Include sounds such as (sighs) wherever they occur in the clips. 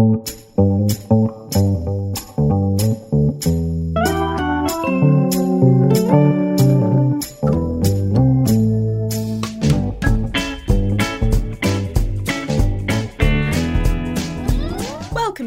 Welcome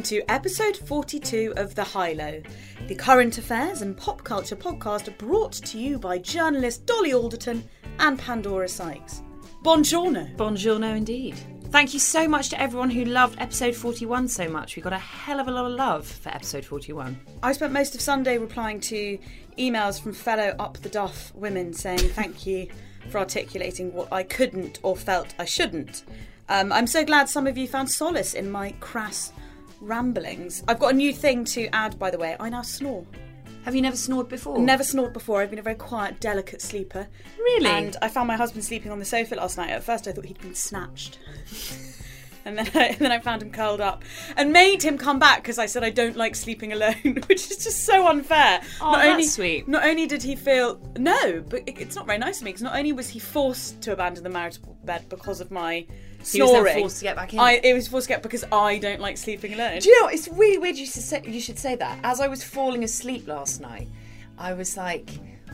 to episode 42 of The High Low, the current affairs and pop culture podcast brought to you by journalist Dolly Alderton and Pandora Sykes. Buongiorno. Buongiorno indeed. Thank you so much to everyone who loved episode 41 so much. We got a hell of a lot of love for episode 41. I spent most of Sunday replying to emails from fellow up the duff women saying thank you for articulating what I couldn't or felt I shouldn't. Um, I'm so glad some of you found solace in my crass ramblings. I've got a new thing to add, by the way. I now snore. Have you never snored before? Never snored before. I've been a very quiet, delicate sleeper. Really? And I found my husband sleeping on the sofa last night. At first, I thought he'd been snatched. (laughs) And then, I, and then I found him curled up and made him come back because I said I don't like sleeping alone, (laughs) which is just so unfair. Oh, that's sweet. Not only did he feel no, but it- it's not very nice of me because not only was he forced to abandon the marital bed because of my He was then snoring, forced to get back in. I it was forced to get back because I don't like sleeping alone. Do you know, it's really weird you should, say, you should say that. As I was falling asleep last night, I was like,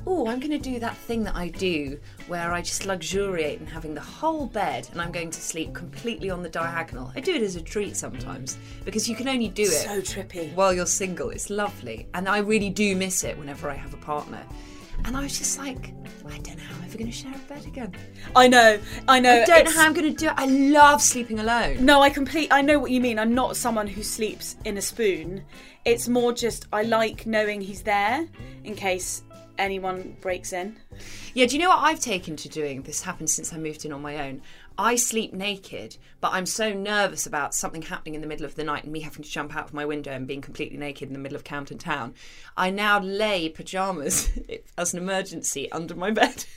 oh, I'm going to do that thing that I do where I just luxuriate in having the whole bed and I'm going to sleep completely on the diagonal. I do it as a treat sometimes because you can only do it so trippy. while you're single. It's lovely. And I really do miss it whenever I have a partner. And I was just like, I don't know how I'm ever going to share a bed again. I know, I know. I don't know how I'm going to do it. I love sleeping alone. No, I complete. I know what you mean. I'm not someone who sleeps in a spoon. It's more just I like knowing he's there in case anyone breaks in. Yeah, do you know what I've taken to doing? This happened since I moved in on my own. I sleep naked, but I'm so nervous about something happening in the middle of the night and me having to jump out of my window and being completely naked in the middle of Camden Town. I now lay pajamas (laughs) as an emergency under my bed. (laughs)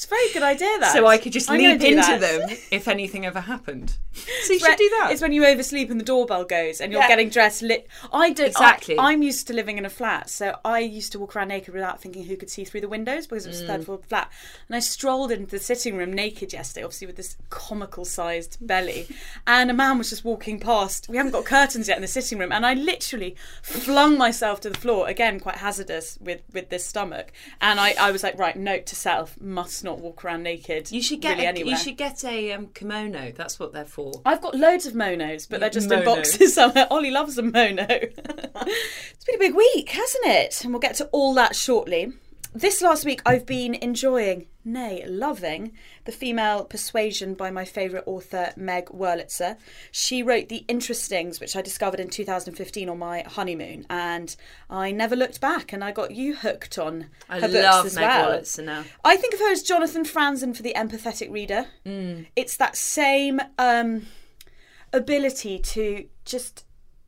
It's a very good idea. That So I could just I'm leap into that. them if anything ever happened. So you should do that. It's when you oversleep and the doorbell goes and you're Yeah. getting dressed lit. I don't Exactly. I, am used to living in a flat, so I used to walk around naked without thinking who could see through the windows because it was a Mm. third floor flat. And I strolled into the sitting room naked yesterday, obviously with this comical sized belly, and a man was just walking past. We haven't got curtains yet in the sitting room, and I literally flung myself to the floor again, quite hazardous with with this stomach. And I, I was like, right, note to self: must not walk around naked. you should get really a, anywhere. you should get a um, kimono. That's what they're for. I've got loads of monos, but they're just in boxes (laughs) somewhere. Ollie loves a mono. (laughs) it's been a big week, hasn't it? And we'll get to all that shortly. This last week, I've been enjoying, nay, loving, The Female Persuasion by my favourite author, Meg Wolitzer. She wrote The Interestings, which I discovered in 2015 on my honeymoon, and I never looked back, and I got you hooked on I her books love as Meg well. Wolitzer now. I think of her as Jonathan Franzen for the empathetic reader. It's that same um, ability to just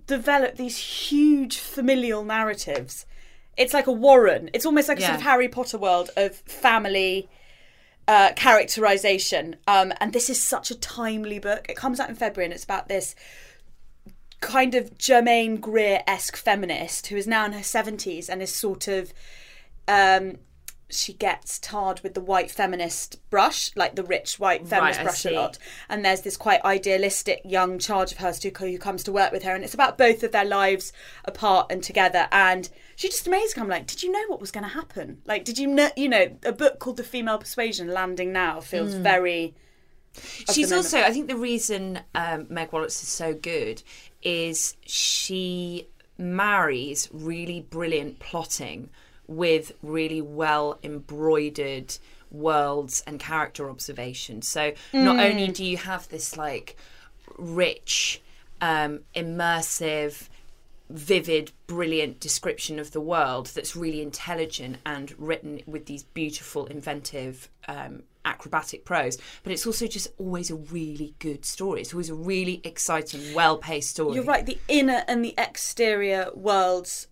develop these huge familial narratives. It's like a Warren. It's almost like a sort of Harry Potter world of family uh, characterization. Um, and this is such a timely book. It comes out in February and it's about this kind of Germaine Greer esque feminist who is now in her 70s and is sort of. Um, she gets tarred with the white feminist brush, like the rich white feminist I brush a lot. And there's this quite idealistic young charge of hers who, who comes to work with her, and it's about both of their lives apart and together. And she just amazed. I'm like, did you know what was going to happen? Like, did you know? You know, a book called The Female Persuasion landing now feels Hmm. very. She's also, I think the reason um, Meg Wallace is so good is she marries really brilliant plotting with really well embroidered worlds and character observation. So not only do you have this like rich, um, immersive, vivid, brilliant description of the world that's really intelligent and written with these beautiful, inventive, um, acrobatic prose. But it's also just always a really good story. It's always a really exciting, well paced story. You're right. The inner and the exterior worlds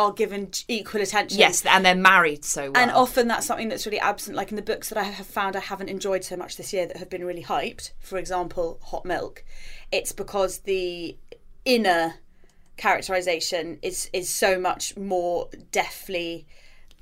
are given equal attention. Yes, and they're married so well. And often that's something that's really absent. Like in the books that I have found I haven't enjoyed so much this year that have been really hyped, for example, Hot Milk, it's because the inner characterization is is so much more deftly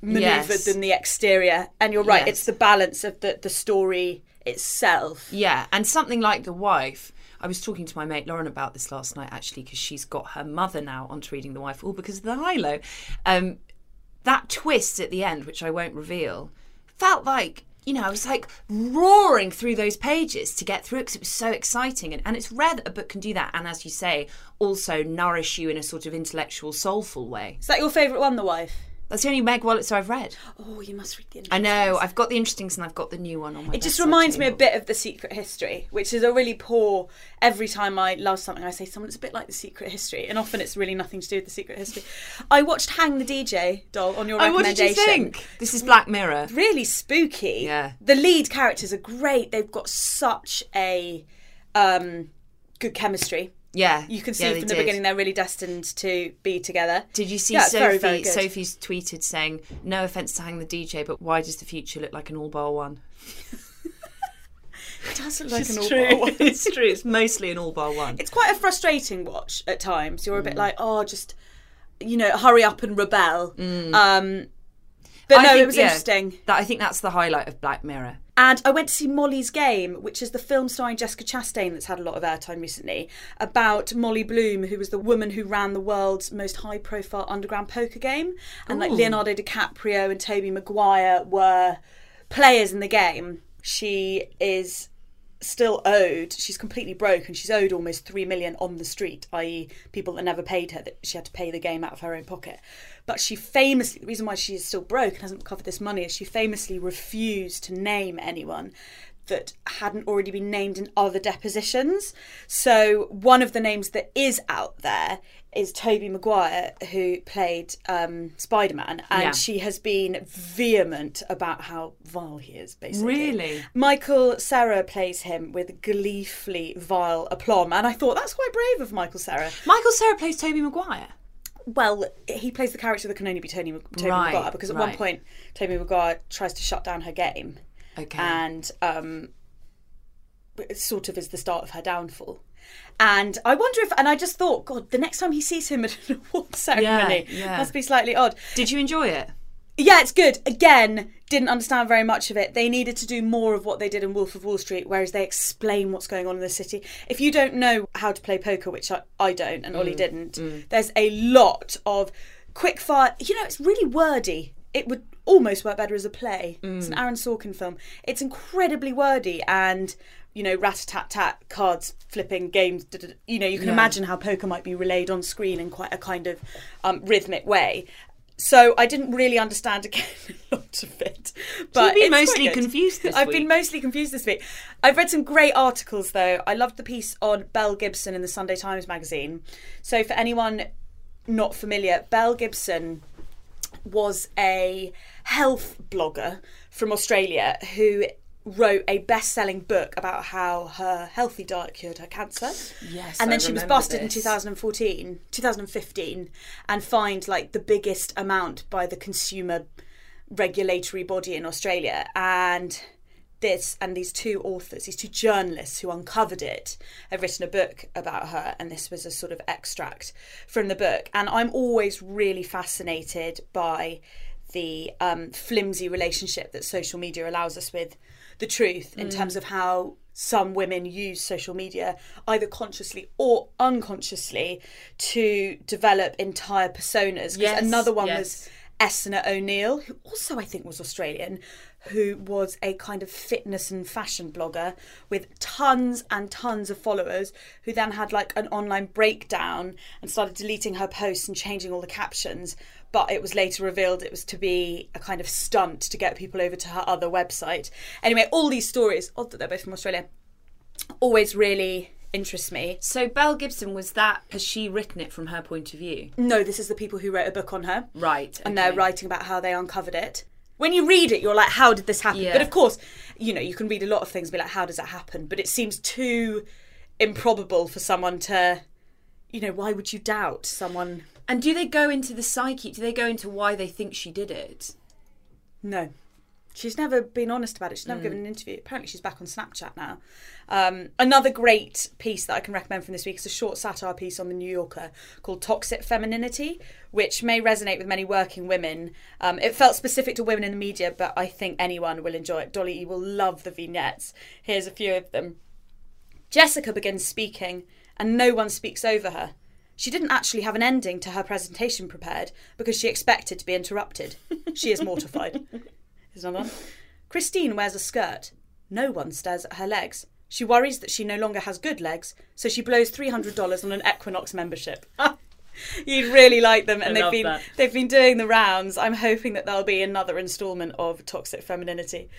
maneuvered Yes. than the exterior. And you're right, Yes. it's the balance of the, the story itself. Yeah, and something like The Wife. I was talking to my mate Lauren about this last night actually because she's got her mother now onto reading The Wife, all because of the high-low. Um, that twist at the end, which I won't reveal, felt like you know I was like roaring through those pages to get through it because it was so exciting, and, and it's rare that a book can do that, and as you say, also nourish you in a sort of intellectual, soulful way. Is that your favourite one, The Wife? That's the only Meg Wolitzer I've read. Oh, you must read the I know I've got the interestings and I've got the new one on my. It just reminds me a bit of The Secret History, which is a really poor. Every time I love something, I say someone's a bit like The Secret History, and often it's really nothing to do with The Secret History. I watched Hang the DJ, doll, on your Oh, what recommendation. did you think? This is Black Mirror. Really spooky. Yeah. The lead characters are great. They've got such a um, good chemistry. Yeah, You can see yeah, from the did. beginning they're really destined to be together. Did you see Yeah, Sophie? very, very. Sophie's tweeted saying, "No offense to Hang the DJ, but why does the future look like an all bar one?" (laughs) It does look like an true. all-bar one. (laughs) it's true. It's mostly an all bar one. It's quite a frustrating watch at times. You're a Mm. bit like, oh, just you know, hurry up and rebel. Um, but. I no, think, it was yeah, interesting. That I think that's the highlight of Black Mirror. And I went to see Molly's Game, which is the film starring Jessica Chastain that's had a lot of airtime recently, about Molly Bloom, who was the woman who ran the world's most high profile underground poker game. And like Leonardo DiCaprio and Tobey Maguire were players in the game. She is still owed she's completely broke and she's owed almost 3 million on the street i.e. people that never paid her that she had to pay the game out of her own pocket but she famously the reason why she is still broke and hasn't recovered this money is she famously refused to name anyone that hadn't already been named in other depositions so one of the names that is out there is Tobey Maguire who played um, Spider-Man and Yeah. she has been vehement about how vile he is basically Really? Michael Cera plays him with gleefully vile aplomb, and I thought that's quite brave of Michael Cera. Michael Cera plays Tobey Maguire. Well, he plays the character that can only be Tony, Toby Right, Maguire because at one point Tobey Maguire tries to shut down her game, Okay. and um, it sort of is the start of her downfall. And I wonder if, and I just thought, God, the next time he sees him at (laughs) an award ceremony yeah. must be slightly odd. Did you enjoy it? Yeah, it's good. Again, didn't understand very much of it. They needed to do more of what they did in Wolf of Wall Street, whereas they explain what's going on in the city. If you don't know how to play poker, which I, I don't, and Ollie mm, didn't, mm. there's a lot of quick fire. You know, it's really wordy. It would almost work better as a play. It's an Aaron Sorkin film. It's incredibly wordy and. You know, rat tat tat, cards flipping games. You know, you can Yeah. imagine how poker might be relayed on screen in quite a kind of um, rhythmic way. So I didn't really understand (laughs) again a lot of it. But been it's quite mostly confused this I've week? been mostly confused this week. I've read some great articles though. I loved the piece on Belle Gibson in the Sunday Times magazine. So for anyone not familiar, Belle Gibson was a health blogger from Australia who wrote a best-selling book about how her healthy diet cured her cancer. Yes, And I then she was busted in this. 2014, 2015 and fined like the biggest amount by the consumer regulatory body in Australia and this and these two authors, these two journalists who uncovered it, have written a book about her, and this was a sort of extract from the book. And I'm always really fascinated by the um, flimsy relationship that social media allows us with the truth in terms of how some women use social media either consciously or unconsciously to develop entire personas. Because Yes, another one yes. was Essena O'Neill, who also I think was Australian, who was a kind of fitness and fashion blogger with tons and tons of followers, who then had like an online breakdown and started deleting her posts and changing all the captions. But it was later revealed it was to be a kind of stunt to get people over to her other website. Anyway, all these stories, odd that they're both from Australia, always really interests me. So Belle Gibson was that? Has she written it from her point of view? No, this is the people who wrote a book on her. Right. And they're writing about how they uncovered it. When you read it, you're like, how did this happen? Yeah. But of course, you know, you can read a lot of things and be like, how does that happen? But it seems too improbable for someone to, you know, why would you doubt someone? And do they go into the psyche? Do they go into why they think she did it? No. She's never been honest about it. She's never given an interview. Apparently, she's back on Snapchat now. Um, another great piece that I can recommend from this week is a short satire piece on the New Yorker called Toxic Femininity, which may resonate with many working women. Um, it felt specific to women in the media, but I think anyone will enjoy it. Dolly E will love the vignettes. Here's a few of them. Jessica begins speaking, and no one speaks over her. She didn't actually have an ending to her presentation prepared because she expected to be interrupted. She is mortified. (laughs) Here's another one. Christine wears a skirt. No one stares at her legs. She worries that she no longer has good legs, so she blows three hundred dollars on an Equinox membership. (laughs) You'd really like them, and I they've been that. they've been doing the rounds. I'm hoping that there'll be another instalment of Toxic Femininity.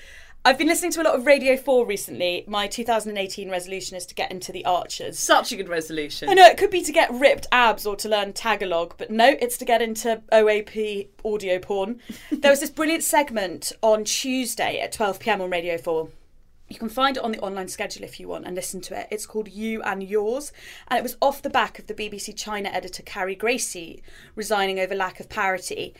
I've been listening to a lot of Radio 4 recently. My 2018 resolution is to get into the Archers. Such a good resolution. I know it could be to get ripped abs or to learn Tagalog, but no, it's to get into OAP audio porn. (laughs) there was this brilliant segment on Tuesday at 12 pm on Radio 4. You can find it on the online schedule if you want and listen to it. It's called You and Yours, and it was off the back of the BBC China editor Carrie Gracie resigning over lack of parity.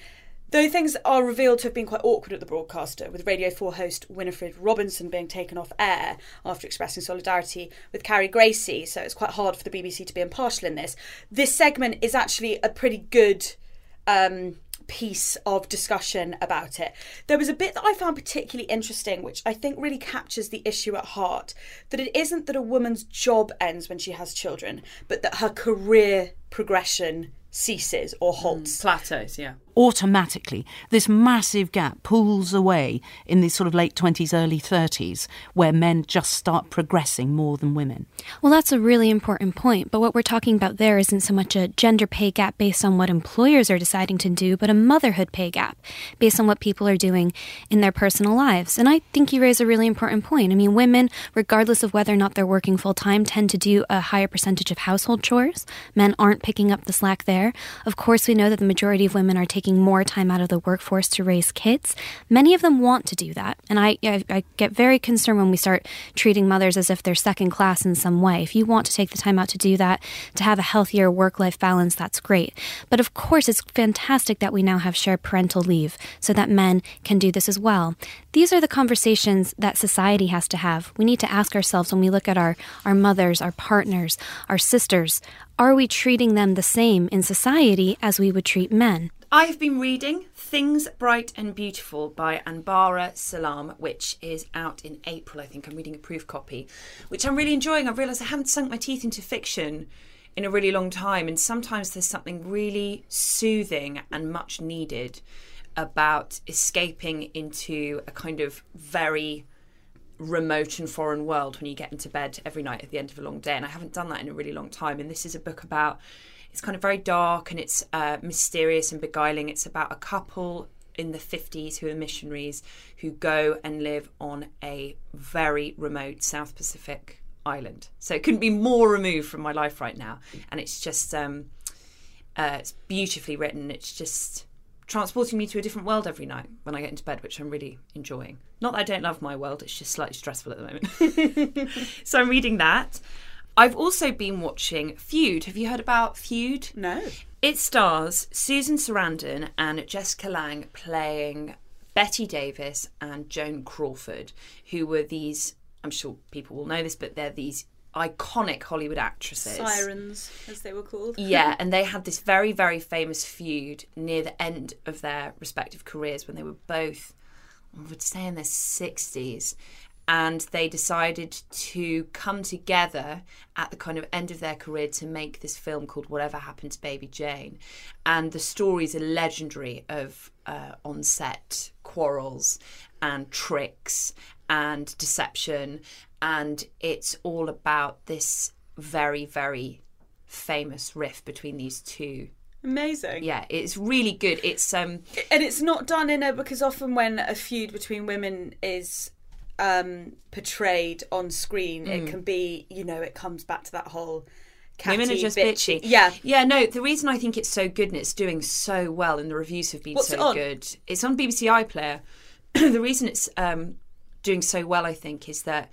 Though things are revealed to have been quite awkward at the broadcaster, with Radio 4 host Winifred Robinson being taken off air after expressing solidarity with Carrie Gracie, so it's quite hard for the BBC to be impartial in this. This segment is actually a pretty good um, piece of discussion about it. There was a bit that I found particularly interesting, which I think really captures the issue at heart that it isn't that a woman's job ends when she has children, but that her career progression ceases or halts. Plateaus, yeah. Automatically this massive gap pulls away in these sort of late 20s early 30s where men just start progressing more than women Well, that's a really important point. But what we're talking about there isn't so much a gender pay gap based on what employers are deciding to do, but a motherhood pay gap based on what people are doing in their personal lives. And I think you raise a really important point. I mean, women, regardless of whether or not they're working full time, tend to do a higher percentage of household chores. Men aren't picking up the slack there. Of course, we know that the majority of women are taking more time out of the workforce to raise kids. Many of them want to do that. And I, I, I get very concerned when we start treating mothers as if they're second class in some way. If you want to take the time out to do that, to have a healthier work life balance, that's great. But of course, it's fantastic that we now have shared parental leave so that men can do this as well. These are the conversations that society has to have. We need to ask ourselves when we look at our, our mothers, our partners, our sisters, are we treating them the same in society as we would treat men? I have been reading Things Bright and Beautiful by Anbara Salam, which is out in April. I think I'm reading a proof copy, which I'm really enjoying. I realise I haven't sunk my teeth into fiction in a really long time, and sometimes there's something really soothing and much needed about escaping into a kind of very remote and foreign world when you get into bed every night at the end of a long day. And I haven't done that in a really long time. And this is a book about, it's kind of very dark and it's uh, mysterious and beguiling. It's about a couple in the 50s who are missionaries who go and live on a very remote South Pacific island. So it couldn't be more removed from my life right now. And it's just, um, uh, it's beautifully written. It's just transporting me to a different world every night when I get into bed, which I'm really enjoying. Not that I don't love my world, it's just slightly stressful at the moment. (laughs) so I'm reading that. I've also been watching Feud. Have you heard about Feud? No. It stars Susan Sarandon and Jessica Lange playing Bette Davis and Joan Crawford, who were these, I'm sure people will know this, but they're these iconic Hollywood actresses. Sirens, as they were called. Yeah, (laughs) and they had this very, very famous feud near the end of their respective careers when they were both, I would say, in their 60s. And they decided to come together at the kind of end of their career to make this film called Whatever Happened to Baby Jane. And the stories are legendary of uh, on set quarrels and tricks and deception. And it's all about this very, very famous riff between these two. Amazing. Yeah, it's really good. It's um And it's not done in a because often when a feud between women is um, portrayed on screen, it can be, you know, it comes back to that whole. Catty, Women are just bitchy. Yeah. Yeah, no, the reason I think it's so good and it's doing so well and the reviews have been What's so it good. It's on BBC iPlayer. (clears throat) the reason it's um, doing so well, I think, is that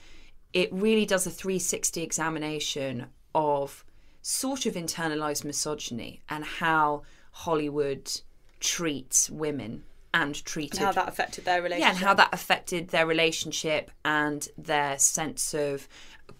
it really does a 360 examination of sort of internalized misogyny and how Hollywood treats women and treated And how that affected their relationship. yeah, and how that affected their relationship and their sense of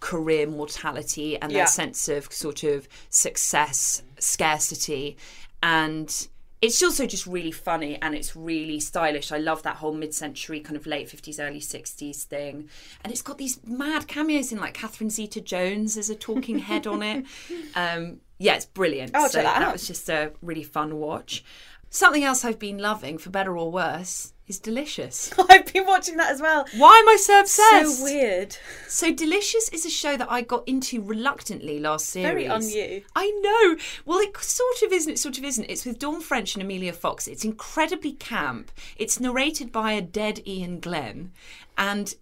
career mortality and their Yeah. sense of sort of success scarcity and it's also just really funny and it's really stylish. I love that whole mid-century kind of late 50s early 60s thing. And it's got these mad cameos in like Catherine Zeta-Jones as a talking head on it. (laughs) Um yeah, it's brilliant. Oh, so check that was just a really fun watch. Something else I've been loving, for better or worse, is Delicious. (laughs) I've been watching that as well. Why am I so obsessed? So weird. So Delicious is a show that I got into reluctantly last series. Very on you. I know. Well, it sort of isn't. It sort of isn't. It's with Dawn French and Emilia Fox. It's incredibly camp. It's narrated by a dead Iain Glen, and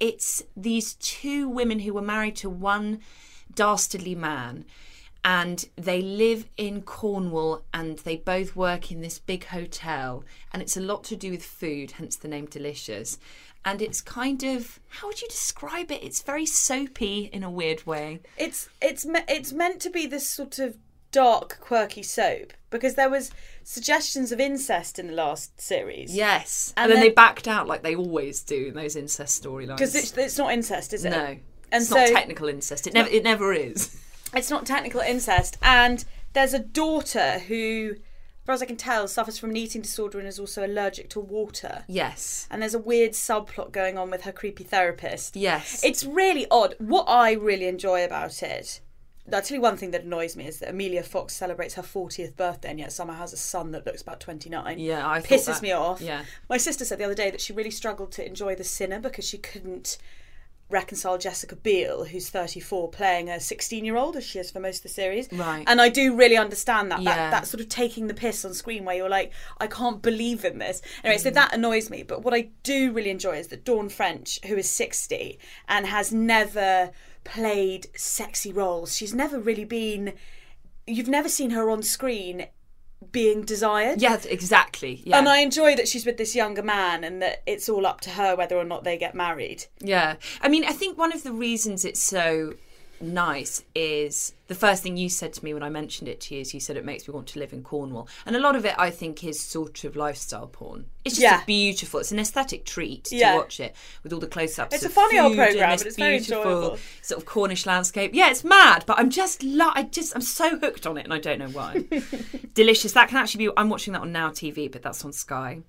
it's these two women who were married to one dastardly man. And they live in Cornwall and they both work in this big hotel. And it's a lot to do with food, hence the name Delicious. And it's kind of, how would you describe it? It's very soapy in a weird way. It's it's me- it's meant to be this sort of dark, quirky soap because there was suggestions of incest in the last series. Yes. And, And then, then- they backed out like they always do in those incest storylines. because it's, it's not incest, is it? no. And it's so not technical incest. It never it never is. (laughs) it's not technical incest. And there's a daughter who, as far as I can tell, suffers from an eating disorder and is also allergic to water. Yes. And there's a weird subplot going on with her creepy therapist. Yes. It's really odd. What I really enjoy about it, I'll tell you one thing that annoys me is that Emilia Fox celebrates her 40th birthday and yet somehow has a son that looks about 29. Yeah, I Pisses that- me off. yeah. My sister said the other day that she really struggled to enjoy The Sinner because she couldn't reconcile Jessica Biel, who's 34, playing a 16 year old, as she is for most of the series. Right. And I do really understand that. Yeah. That, that sort of taking the piss on screen where you're like, I can't believe in this. Anyway, Mm. so that annoys me. But what I do really enjoy is that Dawn French, who is 60 and has never played sexy roles, she's never really been. You've never seen her on screen being desired. Yes, exactly. Yeah. And I enjoy that she's with this younger man and that it's all up to her whether or not they get married. Yeah. I mean, I think one of the reasons it's so nice is the first thing you said to me when I mentioned it to you is you said it makes me want to live in Cornwall. And a lot of it I think is sort of lifestyle porn. It's just Yeah. beautiful. It's an aesthetic treat to watch it with all the close ups. It's a funny old programme, but it's very beautiful enjoyable. Sort of Cornish landscape. Yeah, it's mad, but I'm just lo- I just I'm so hooked on it and I don't know why. (laughs) Delicious. That can actually be I'm watching that on Now TV, but that's on Sky.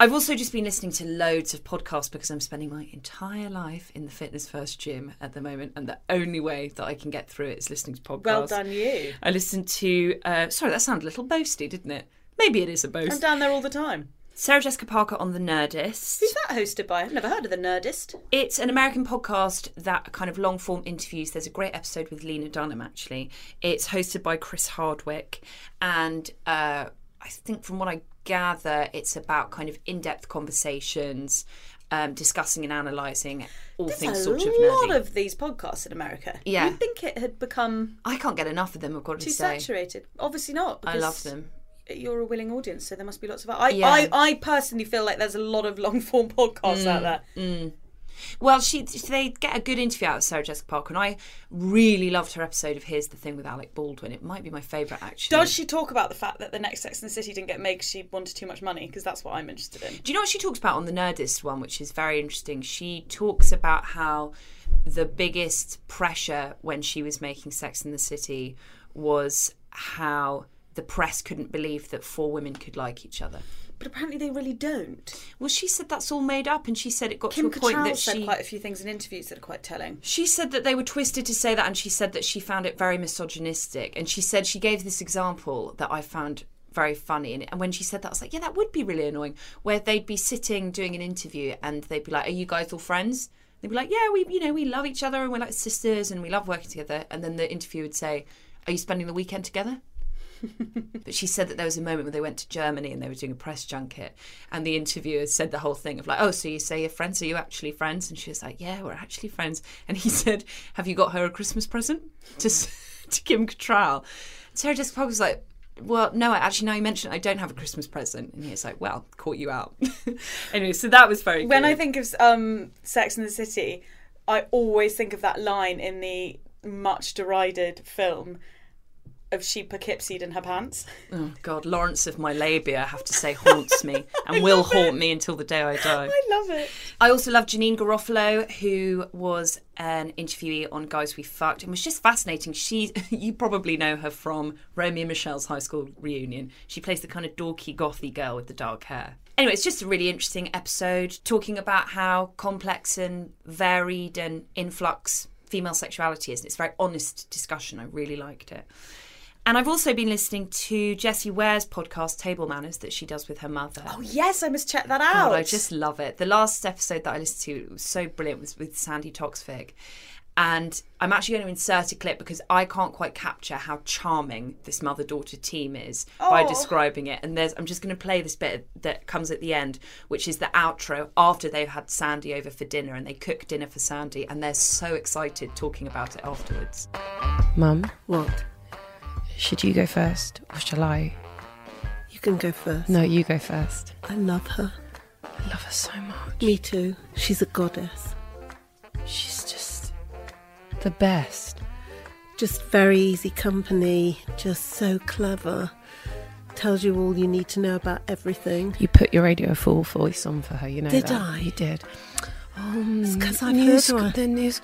I've also just been listening to loads of podcasts because I'm spending my entire life in the Fitness First gym at the moment, and the only way that I can get through it is listening to podcasts. Well done, you. I listened to. Uh, sorry, that sounded a little boasty, didn't it? Maybe it is a boast. I'm down there all the time. Sarah Jessica Parker on the Nerdist. Who's that hosted by? I've never heard of the Nerdist. It's an American podcast that kind of long form interviews. There's a great episode with Lena Dunham actually. It's hosted by Chris Hardwick, and uh, I think from what I gather, it's about kind of in depth conversations, um, discussing and analysing all things a sort of lot of these podcasts in America. Yeah. You'd think it had become I can't get enough of them. I've got to too say, saturated. Obviously not. I love them. You're a willing audience, so there must be lots of. I, Yeah. I, I personally feel like there's a lot of long form podcasts out Mm, there. Well, she they get a good interview out of Sarah Jessica Parker, and I really loved her episode of Here's the Thing with Alec Baldwin. It might be my favourite actually. Does she talk about the fact that the next Sex and the City didn't get made because she wanted too much money? Because that's what I'm interested in. Do you know what she talks about on the Nerdist one, which is very interesting? She talks about how the biggest pressure when she was making Sex in the City was how the press couldn't believe that four women could like each other. But apparently they really don't. Well, she said that's all made up, and she said it got Kim to a point that said she quite a few things in interviews that are quite telling. She said that they were twisted to say that, and she said that she found it very misogynistic. And she said she gave this example that I found very funny. And and when she said that, I was like, yeah, that would be really annoying. Where they'd be sitting doing an interview, and they'd be like, "Are you guys all friends?" They'd be like, "Yeah, we, you know, we love each other, and we're like sisters, and we love working together." And then the interview would say, "Are you spending the weekend together?" (laughs) but she said that there was a moment when they went to Germany and they were doing a press junket, and the interviewer said the whole thing of like, "Oh, so you say you're friends? Are you actually friends?" And she was like, "Yeah, we're actually friends." And he (laughs) said, "Have you got her a Christmas present?" to (laughs) to Kim Cattrall. Sarah Jessica Parker was like, well, no, actually, now you mentioned I don't have a Christmas present. And he's like, well, caught you out. anyway, so that was very When good. I think of um, Sex and the City, I always think of that line in the much derided film of she Poughkeepsie in her pants. Oh, God, Lawrence of my labia, I have to say, haunts me and (laughs) will haunt me until the day I die. I love it. I also love Janeane Garofalo, who was an interviewee on Guys We Fucked and was just fascinating. She, (laughs) you probably know her from Romy and Michele's high school reunion. She plays the kind of dorky, gothy girl with the dark hair. Anyway, it's just a really interesting episode talking about how complex and varied and influx female sexuality is. And it's a very honest discussion. I really liked it. And I've also been listening to Jessie Ware's podcast, Table Manners, that she does with her mother. Oh, yes, I must check that out. God, I just love it. The last episode that I listened to was so brilliant was with Sandi Toksvig. And I'm actually going to insert a clip because I can't quite capture how charming this mother daughter team is by Oh. describing it. And there's I'm just going to play this bit that comes at the end, which is the outro after they've had Sandi over for dinner and they cook dinner for Sandi and they're so excited talking about it afterwards. Mum, What? Should you go first or shall I? You can go first. No, you go first. I love her. I love her so much. Me too. She's a goddess. She's just the best. Just very easy company. Just so clever. Tells you all you need to know about everything. You put your radio full voice on for her, you know Did that? I? You did. Oh, It's 'cause I've news, heard her. The news,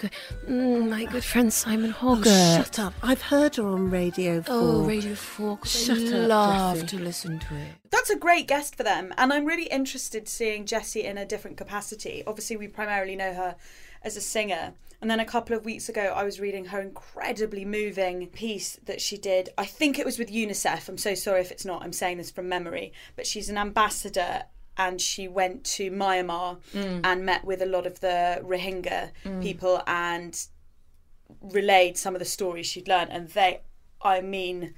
mm, my good friend Simon Oh, Hoggart. shut up. I've heard her on Radio 4. Oh, Radio 4. 'cause Shut I up, love Jessie. to listen to it. That's a great guest for them, and I'm really interested seeing Jessie in a different capacity. Obviously, we primarily know her as a singer, and then a couple of weeks ago, I was reading her incredibly moving piece that she did. I think it was with UNICEF. I'm so sorry if it's not. I'm saying this from memory, but she's an ambassador. And she went to Myanmar mm. and met with a lot of the Rohingya mm. people and relayed some of the stories she'd learned. And they, I mean,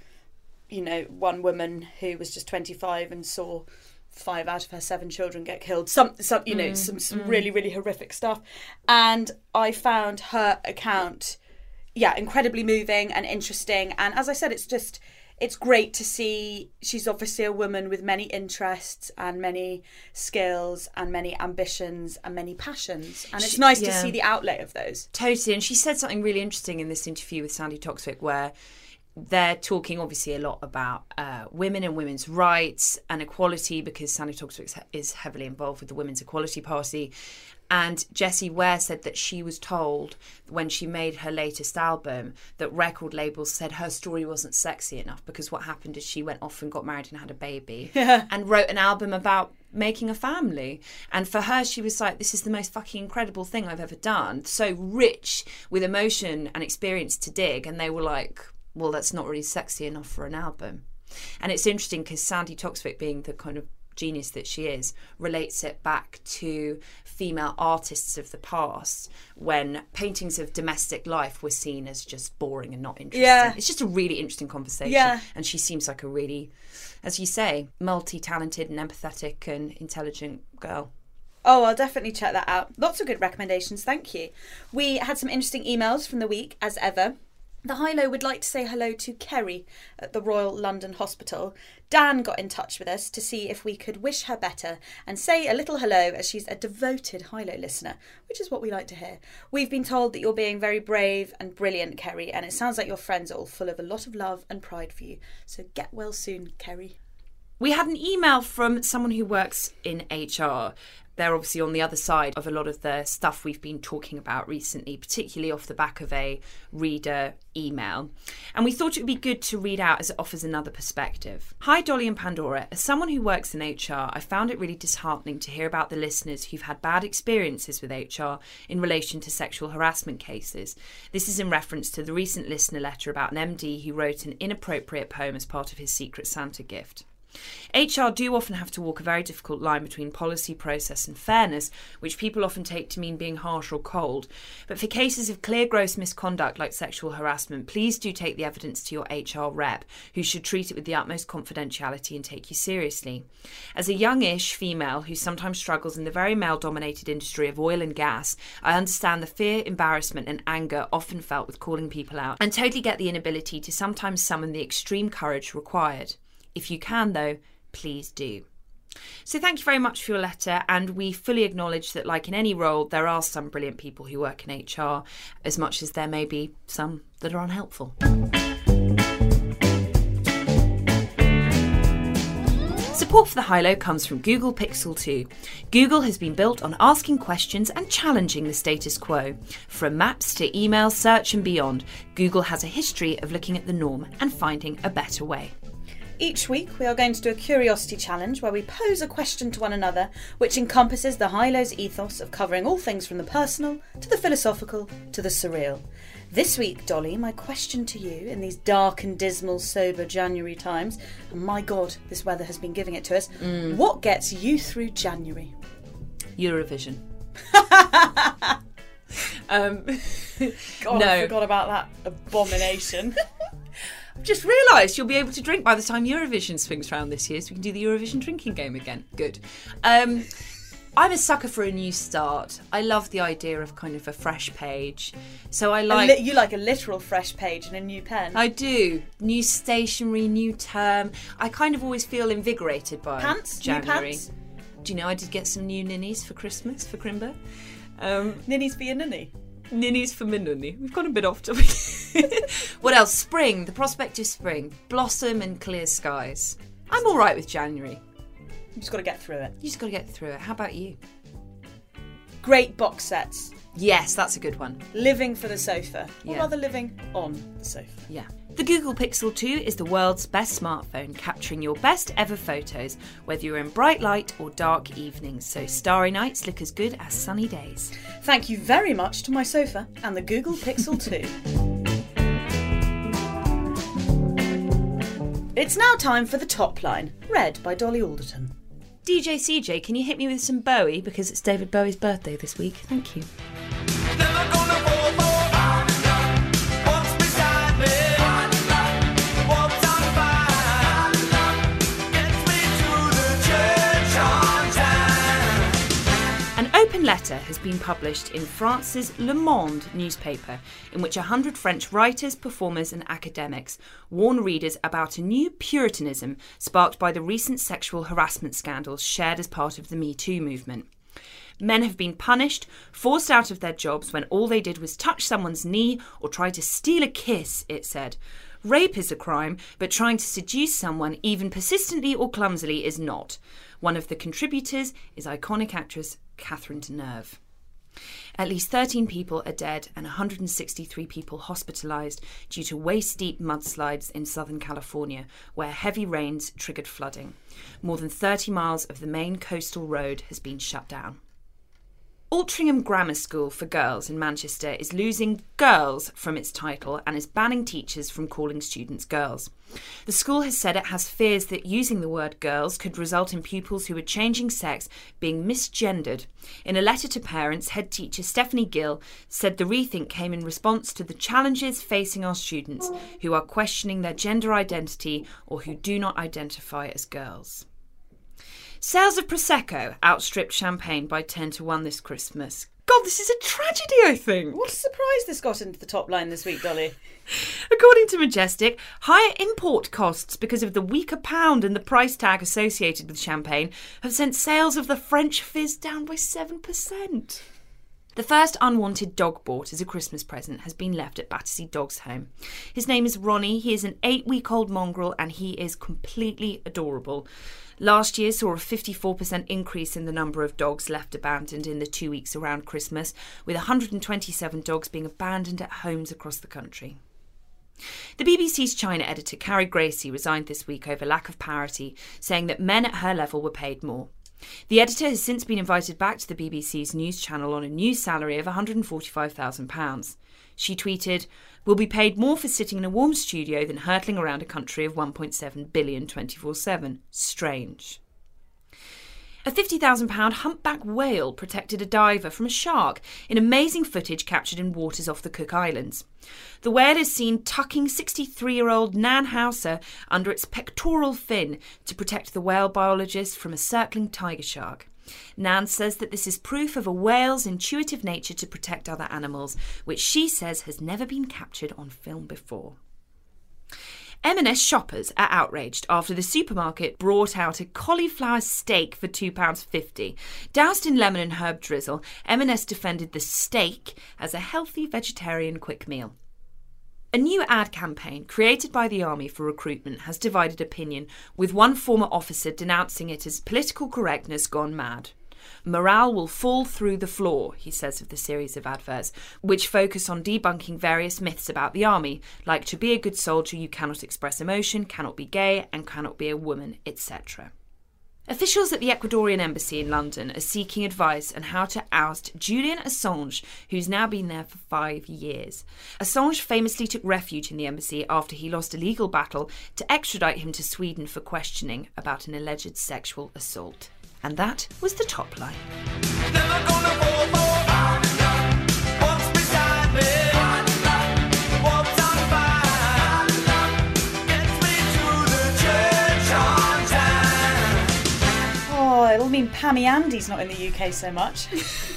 you know, one woman who was just 25 and saw five out of her seven children get killed. Some, some you know, mm. some, some really, really horrific stuff. And I found her account, yeah, incredibly moving and interesting. And as I said, it's just, it's great to see she's obviously a woman with many interests and many skills and many ambitions and many passions. And it's She- nice to see the outlet of those. Totally. And she said something really interesting in this interview with Sandi Toksvig where they're talking obviously a lot about uh, women and women's rights and equality because Sandi Toksvig is heavily involved with the Women's Equality Party. And Jessie Ware said that she was told when she made her latest album that record labels said her story wasn't sexy enough because what happened is she went off and got married and had a baby (laughs) and wrote an album about making a family. And for her, she was like, this is the most fucking incredible thing I've ever done. So rich with emotion and experience to dig. And they were like, well, that's not really sexy enough for an album. And it's interesting because Sandi Toksvig, being the kind of genius that she is, relates it back to female artists of the past when paintings of domestic life were seen as just boring and not interesting. Yeah. It's just a really interesting conversation. Yeah. And she seems like a really, as you say, multi talented and empathetic and intelligent girl. Oh, I'll definitely check that out. Lots of good recommendations, thank you. We had some interesting emails from the week, as ever. The High Low would like to say hello to Kerry at the Royal London Hospital. Dan got in touch with us to see if we could wish her better and say a little hello as she's a devoted High Low listener, which is what we like to hear. We've been told that you're being very brave and brilliant, Kerry, and it sounds like your friends are all full of a lot of love and pride for you. So get well soon, Kerry. We had an email from someone who works in HR. They're obviously on the other side of a lot of the stuff we've been talking about recently, particularly off the back of a reader email. And we thought it would be good to read out as it offers another perspective. Hi, Dolly and Pandora. As someone who works in HR, I found it really disheartening to hear about the listeners who've had bad experiences with HR in relation to sexual harassment cases. This is in reference to the recent listener letter about an MD who wrote an inappropriate poem as part of his Secret Santa gift. HR do often have to walk a very difficult line between policy, process, and fairness, which people often take to mean being harsh or cold. But for cases of clear gross misconduct like sexual harassment, please do take the evidence to your HR rep, who should treat it with the utmost confidentiality and take you seriously. As a youngish female who sometimes struggles in the very male dominated industry of oil and gas, I understand the fear, embarrassment, and anger often felt with calling people out, and totally get the inability to sometimes summon the extreme courage required. If you can, though, please do. So, thank you very much for your letter, and we fully acknowledge that, like in any role, there are some brilliant people who work in HR, as much as there may be some that are unhelpful. Support for the High Low comes from Google Pixel 2. Google has been built on asking questions and challenging the status quo. From maps to email, search, and beyond, Google has a history of looking at the norm and finding a better way. Each week, we are going to do a curiosity challenge where we pose a question to one another, which encompasses the high lows ethos of covering all things from the personal to the philosophical to the surreal. This week, Dolly, my question to you in these dark and dismal, sober January times, and my God, this weather has been giving it to us. What gets you through January? Eurovision. (laughs) um, (laughs) God, No. I forgot about that abomination. (laughs) I've just realised you'll be able to drink by the time Eurovision swings round this year, so we can do the Eurovision drinking game again. Good. Um, I'm a sucker for a new start. I love the idea of kind of a fresh page. So I like. li- you like a literal fresh page and a new pen. I do. New stationery, new term. I kind of always feel invigorated by Pants? New January. pants? Do you know I did get some new ninnies for Christmas for Crimber? Um, Ninnies for your ninny. Ninnies for my. We've gone a bit off topic. (laughs) what else? Spring. The prospect of spring. Blossom and clear skies. I'm all right with January. You just got to get through it. You just got to get through it. How about you? Great box sets. Yes, that's a good one. Living for the sofa. Or Yeah. rather, living on the sofa. Yeah. The Google Pixel 2 is the world's best smartphone, capturing your best ever photos, whether you're in bright light or dark evenings, so starry nights look as good as sunny days. Thank you very much to my sofa and the Google Pixel 2. It's now time for the top line, read by Dolly Alderton. DJ CJ, can you hit me with some Bowie because it's David Bowie's birthday this week? Thank you. Letter has been published in France's Le Monde newspaper, in which 100 French writers, performers, and academics warn readers about a new Puritanism sparked by the recent sexual harassment scandals shared as part of the Me Too movement. Men have been punished, forced out of their jobs when all they did was touch someone's knee or try to steal a kiss, it said. Rape is a crime, but trying to seduce someone, even persistently or clumsily, is not. One of the contributors is iconic actress Catherine Deneuve. At least 13 people are dead and 163 people hospitalised due to waist deep mudslides in Southern California, where heavy rains triggered flooding. More than 30 miles of the main coastal road has been shut down. Altrincham Grammar School for Girls in Manchester is losing girls from its title and is banning teachers from calling students girls. The school has said it has fears that using the word girls could result in pupils who are changing sex being misgendered. In a letter to parents, head teacher Stephanie Gill said the rethink came in response to the challenges facing our students who are questioning their gender identity or who do not identify as girls. Sales of Prosecco outstripped champagne by 10 to 1 this Christmas. God, this is a tragedy, I think. What a surprise this got into the top line this week, Dolly. (laughs) According to Majestic, higher import costs because of the weaker pound and the price tag associated with champagne have sent sales of the French fizz down by 7%. The first unwanted dog bought as a Christmas present has been left at Battersea Dogs Home. His name is Ronnie. He is an eight week old mongrel and he is completely adorable. Last year saw a 54% increase in the number of dogs left abandoned in the two weeks around Christmas, with 127 dogs being abandoned at homes across the country. The BBC's China editor Carrie Gracie resigned this week over lack of parity, saying that men at her level were paid more. The editor has since been invited back to the BBC's news channel on a new salary of £145,000. She tweeted, We'll be paid more for sitting in a warm studio than hurtling around a country of 1.7 billion 24 7. Strange. A £50,000 humpback whale protected a diver from a shark in amazing footage captured in waters off the Cook Islands. The whale is seen tucking 63 year old Nan Hauser under its pectoral fin to protect the whale biologist from a circling tiger shark. Nan says that this is proof of a whale's intuitive nature to protect other animals, which she says has never been captured on film before. M&S shoppers are outraged after the supermarket brought out a cauliflower steak for £2.50. Doused in lemon and herb drizzle, M&S defended the steak as a healthy vegetarian quick meal. A new ad campaign created by the Army for recruitment has divided opinion, with one former officer denouncing it as political correctness gone mad. Morale will fall through the floor, he says of the series of adverts, which focus on debunking various myths about the army, like to be a good soldier you cannot express emotion, cannot be gay, and cannot be a woman, etc. Officials at the Ecuadorian embassy in London are seeking advice on how to oust Julian Assange, who's now been there for five years. Assange famously took refuge in the embassy after he lost a legal battle to extradite him to Sweden for questioning about an alleged sexual assault. And that was the top line. Pammy Andy's not in the UK so much. (laughs)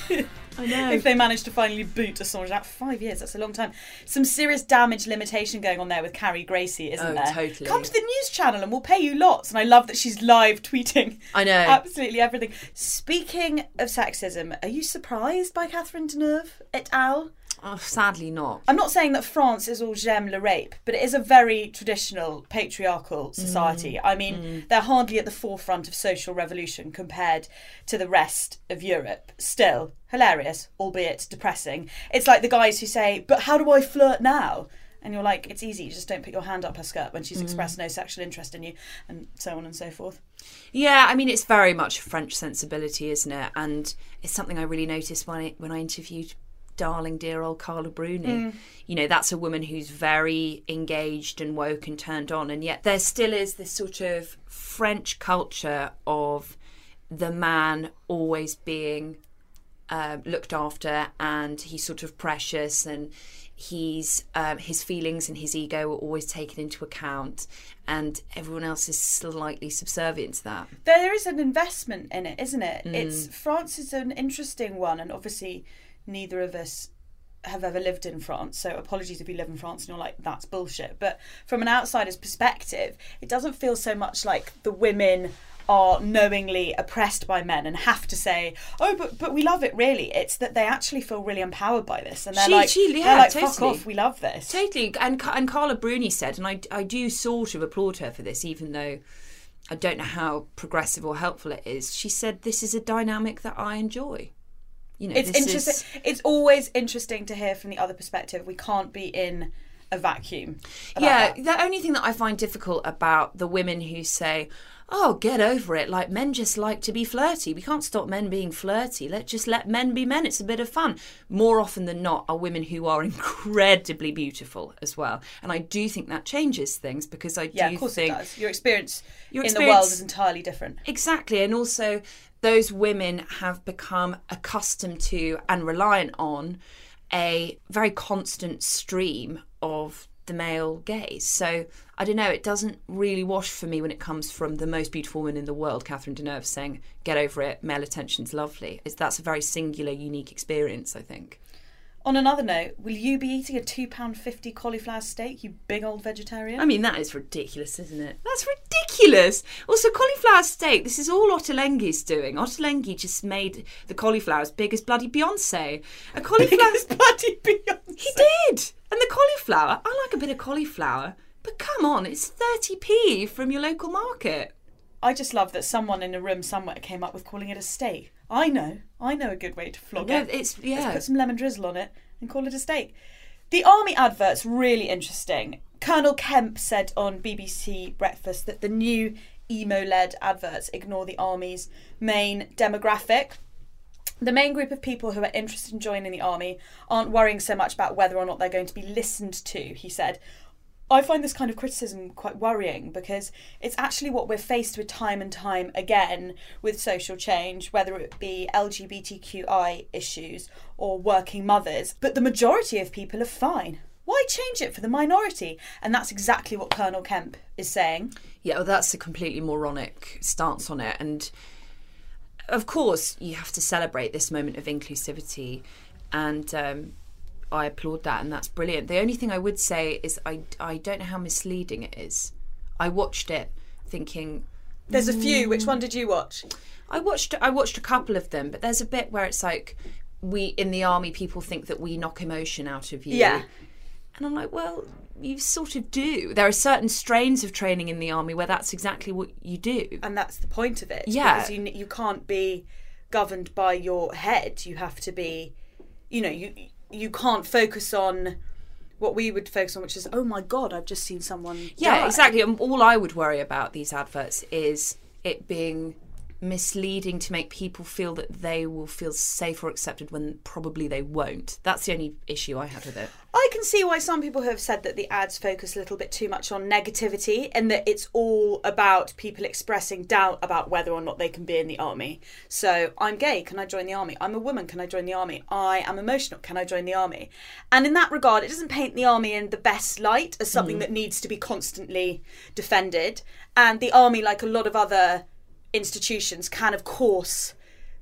(laughs) I know. if they manage to finally boot Assange out five years, that's a long time. Some serious damage limitation going on there with Carrie Gracie, isn't Oh, there? totally. Come to the news channel and we'll pay you lots. And I love that she's live tweeting. I know. (laughs) Absolutely everything. Speaking of sexism, are you surprised by Catherine Deneuve et al? Oh, sadly not. I'm not saying that France is all j'aime le rape, but it is a very traditional patriarchal society. Mm. I mean, they're hardly at the forefront of social revolution compared to the rest of Europe. Still, hilarious, albeit depressing. It's like the guys who say, But how do I flirt now? And you're like, It's easy, you just don't put your hand up her skirt when Mm. she's expressed no sexual interest in you, and so on and so forth. Yeah, I mean it's very much French sensibility, isn't it? And it's something I really noticed when I when I interviewed darling dear old Carla Bruni. You know, that's a woman who's very engaged and woke and turned on, and yet there still is this sort of French culture of the man always being um, looked after and he's sort of precious and he's um, his feelings and his ego are always taken into account and everyone else is slightly subservient to that there is an investment in it, isn't it? Mm. It's France is an interesting one, and obviously neither of us have ever lived in France. So apologies if you live in France and you're like that's bullshit. But from an outsider's perspective, it doesn't feel so much like the women are knowingly oppressed by men and have to say, "Oh, but but we love it." Really, it's that they actually feel really empowered by this, and they're She- like, she- they're yeah, like, "Fuck totally. off, we love this." totally and and Carla Bruni said and I, I do sort of applaud her for this even though I don't know how progressive or helpful it is she said this is a dynamic that I enjoy you know it's interesting. is- It's always interesting to hear from the other perspective. We can't be in a vacuum. yeah, that. the only thing that I find difficult about the women who say, "Oh, get over it," like men just like to be flirty. We can't stop men being flirty. Let's just let men be men. It's a bit of fun. More often than not, are women who are incredibly beautiful as well, and I do think that changes things because I Yeah, do of course think it does. Your experience Your in the world is entirely different. Exactly, and also those women have become accustomed to and reliant on a very constant stream of the male gaze. So I don't know, it doesn't really wash for me when it comes from the most beautiful woman in the world, Catherine Deneuve, saying, "Get over it, male attention's lovely." It's, that's a very singular, unique experience, I think. On another note, will you be eating a two pound fifty cauliflower steak, you big old vegetarian? I mean, that is ridiculous, isn't it? That's ridiculous. Also, cauliflower steak. This is all Ottolenghi's doing. Ottolenghi just made the cauliflower as big as bloody Beyonce. A cauliflower. as bloody Beyonce. he did. And the cauliflower. I like a bit of cauliflower, but come on, it's thirty p from your local market. I just love that someone in a room somewhere came up with calling it a steak. I know, I know a good way to flog No, it. it's Let's put some lemon drizzle on it and call it a steak. The army advert's really interesting. Colonel Kemp said on BBC Breakfast that the new emo led adverts ignore the army's main demographic. The main group of people who are interested in joining the army aren't worrying so much about whether or not they're going to be listened to, he said. I find this kind of criticism quite worrying because it's actually what we're faced with time and time again with social change, whether it be LGBTQI issues or working mothers. But the majority of people are fine. Why change it for the minority? And that's exactly what Colonel Kemp is saying. Yeah, well, that's a completely moronic stance on it. And of course, you have to celebrate this moment of inclusivity. And um, I applaud that, and that's brilliant. The only thing I would say is I, I don't know how misleading it is. I watched it thinking. There's a few. Which one hmm. did you watch? I watched I watched a couple of them, but there's a bit where it's like we in the army people think that we knock emotion out of you. Yeah. And I'm like, well, you sort of do. There are certain strains of training in the army where that's exactly what you do. and that's the point of it. Yeah. because you you can't be governed by your head. You have to be, you know, you you can't focus on what we would focus on, which is, oh my god, I've just seen someone. Yeah, die." exactly. And all I would worry about these adverts is it being misleading to make people feel that they will feel safe or accepted when probably they won't. That's the only issue I had with it. I can see why some people have said that the ads focus a little bit too much on negativity and that it's all about people expressing doubt about whether or not they can be in the army. So, I'm gay, can I join the army? I'm a woman, can I join the army? I am emotional, can I join the army? And in that regard, it doesn't paint the army in the best light as something mm. that needs to be constantly defended. And the army, like a lot of other institutions, can, of course,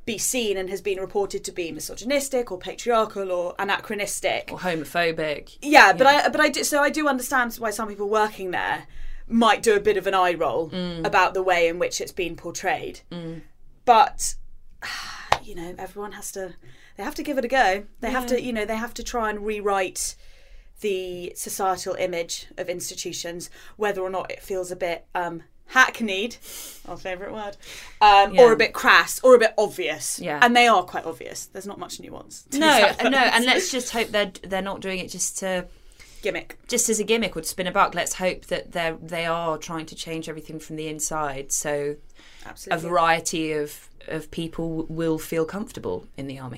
be seen and has been reported to be misogynistic or patriarchal or anachronistic. Or homophobic. Yeah, but I but I do so I do understand why some people working there might do a bit of an eye roll about the way in which it's been portrayed. But (sighs) you know, everyone has to they have to give it a go. They have to, you know, they have to try and rewrite the societal image of institutions, whether or not it feels a bit um hackneyed, our favourite word, um, or a bit crass, or a bit obvious. Yeah. And they are quite obvious. There's not much nuance. to No, no, and (laughs) let's just hope they're they're not doing it just to gimmick. just as a gimmick or to spin a buck. Let's hope that they are they are trying to change everything from the inside, so a variety of of people will feel comfortable in the army.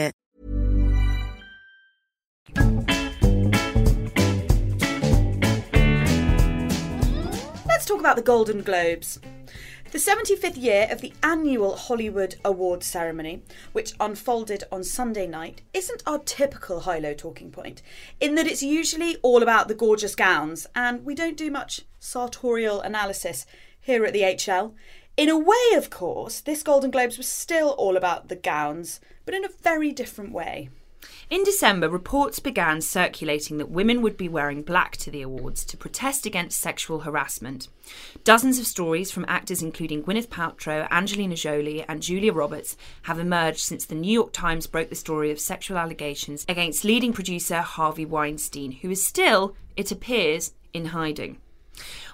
Talk about the Golden Globes. The 75th year of the annual Hollywood Awards ceremony, which unfolded on Sunday night, isn't our typical high low talking point, in that it's usually all about the gorgeous gowns, and we don't do much sartorial analysis here at the HL. In a way, of course, this Golden Globes was still all about the gowns, but in a very different way. In December, reports began circulating that women would be wearing black to the awards to protest against sexual harassment. Dozens of stories from actors including Gwyneth Paltrow, Angelina Jolie, and Julia Roberts have emerged since the New York Times broke the story of sexual allegations against leading producer Harvey Weinstein, who is still, it appears, in hiding.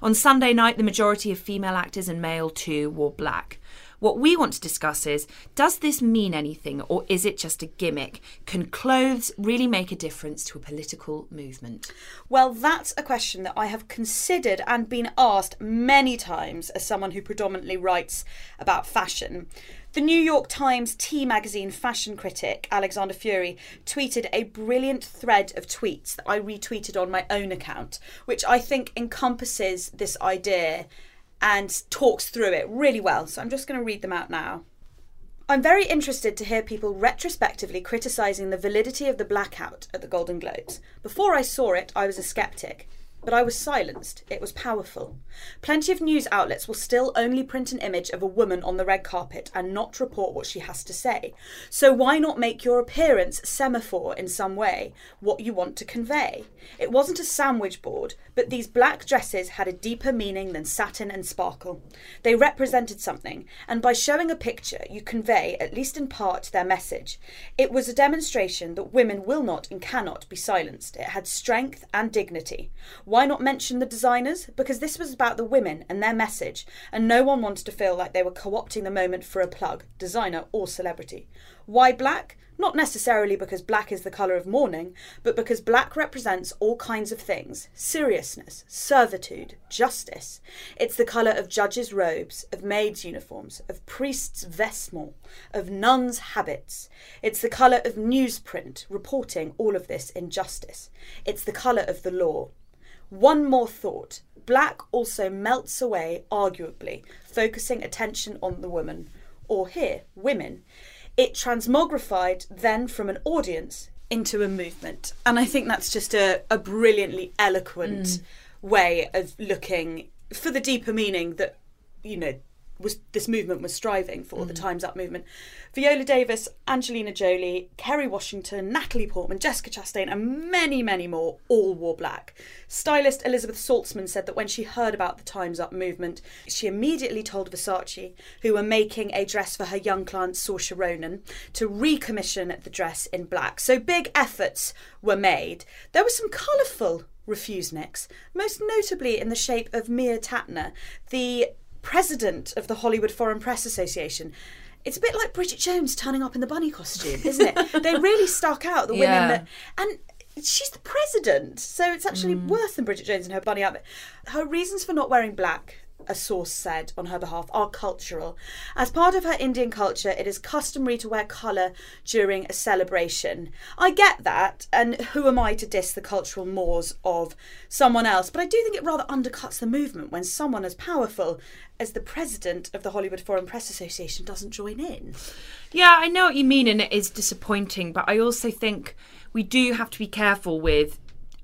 On Sunday night, the majority of female actors and male too wore black. What we want to discuss is does this mean anything or is it just a gimmick? Can clothes really make a difference to a political movement? Well, that's a question that I have considered and been asked many times as someone who predominantly writes about fashion. The New York Times T magazine fashion critic Alexander Fury tweeted a brilliant thread of tweets that I retweeted on my own account, which I think encompasses this idea and talks through it really well. So I'm just going to read them out now. I'm very interested to hear people retrospectively criticising the validity of the blackout at the Golden Globes. Before I saw it, I was a skeptic. But I was silenced. It was powerful. Plenty of news outlets will still only print an image of a woman on the red carpet and not report what she has to say. So why not make your appearance semaphore in some way what you want to convey? It wasn't a sandwich board, but these black dresses had a deeper meaning than satin and sparkle. They represented something, and by showing a picture, you convey, at least in part, their message. It was a demonstration that women will not and cannot be silenced. It had strength and dignity. Why not mention the designers? Because this was about the women and their message, and no one wanted to feel like they were co opting the moment for a plug, designer or celebrity. Why black? Not necessarily because black is the colour of mourning, but because black represents all kinds of things seriousness, servitude, justice. It's the colour of judges' robes, of maids' uniforms, of priests' vestments, of nuns' habits. It's the colour of newsprint reporting all of this injustice. It's the colour of the law. One more thought. Black also melts away, arguably, focusing attention on the woman, or here, women. It transmogrified then from an audience into a movement. And I think that's just a, a brilliantly eloquent mm. way of looking for the deeper meaning that, you know, was this movement was striving for, the mm. Time's Up movement. Viola Davis, Angelina Jolie, Kerry Washington, Natalie Portman, Jessica Chastain, and many, many more all wore black. Stylist Elizabeth Saltzman said that when she heard about the Time's Up movement, she immediately told Versace, who were making a dress for her young client Saoirse Ronan, to recommission the dress in black. So big efforts were made. There were some colourful refuseniks, most notably in the shape of Meher Tatna, the president of the Hollywood Foreign Press Association. It's a bit like Bridget Jones turning up in the bunny costume, isn't it? (laughs) they really stuck out the women Yeah. that and she's the president, so it's actually mm. worse than Bridget Jones and her bunny outfit. Her reasons for not wearing black, a source said on her behalf, are cultural. As part of her Indian culture, it is customary to wear colour during a celebration. I get that, and who am I to diss the cultural mores of someone else? But I do think it rather undercuts the movement when someone as powerful as the president of the Hollywood Foreign Press Association doesn't join in. Yeah, I know what you mean, and it is disappointing, but I also think we do have to be careful with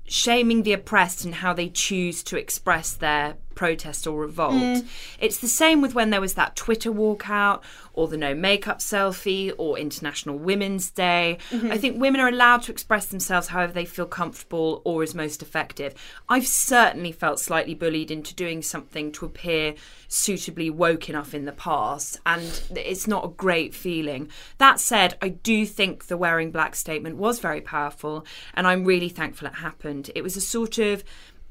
shaming the oppressed and how they choose to express their protest or revolt. Mm. It's the same with when there was that Twitter walkout or the no makeup selfie or International Women's Day. Mm-hmm. I think women are allowed to express themselves however they feel comfortable or is most effective. I've certainly felt slightly bullied into doing something to appear suitably woke enough in the past, and it's not a great feeling. That said, I do think the wearing black statement was very powerful, and I'm really thankful it happened. It was a sort of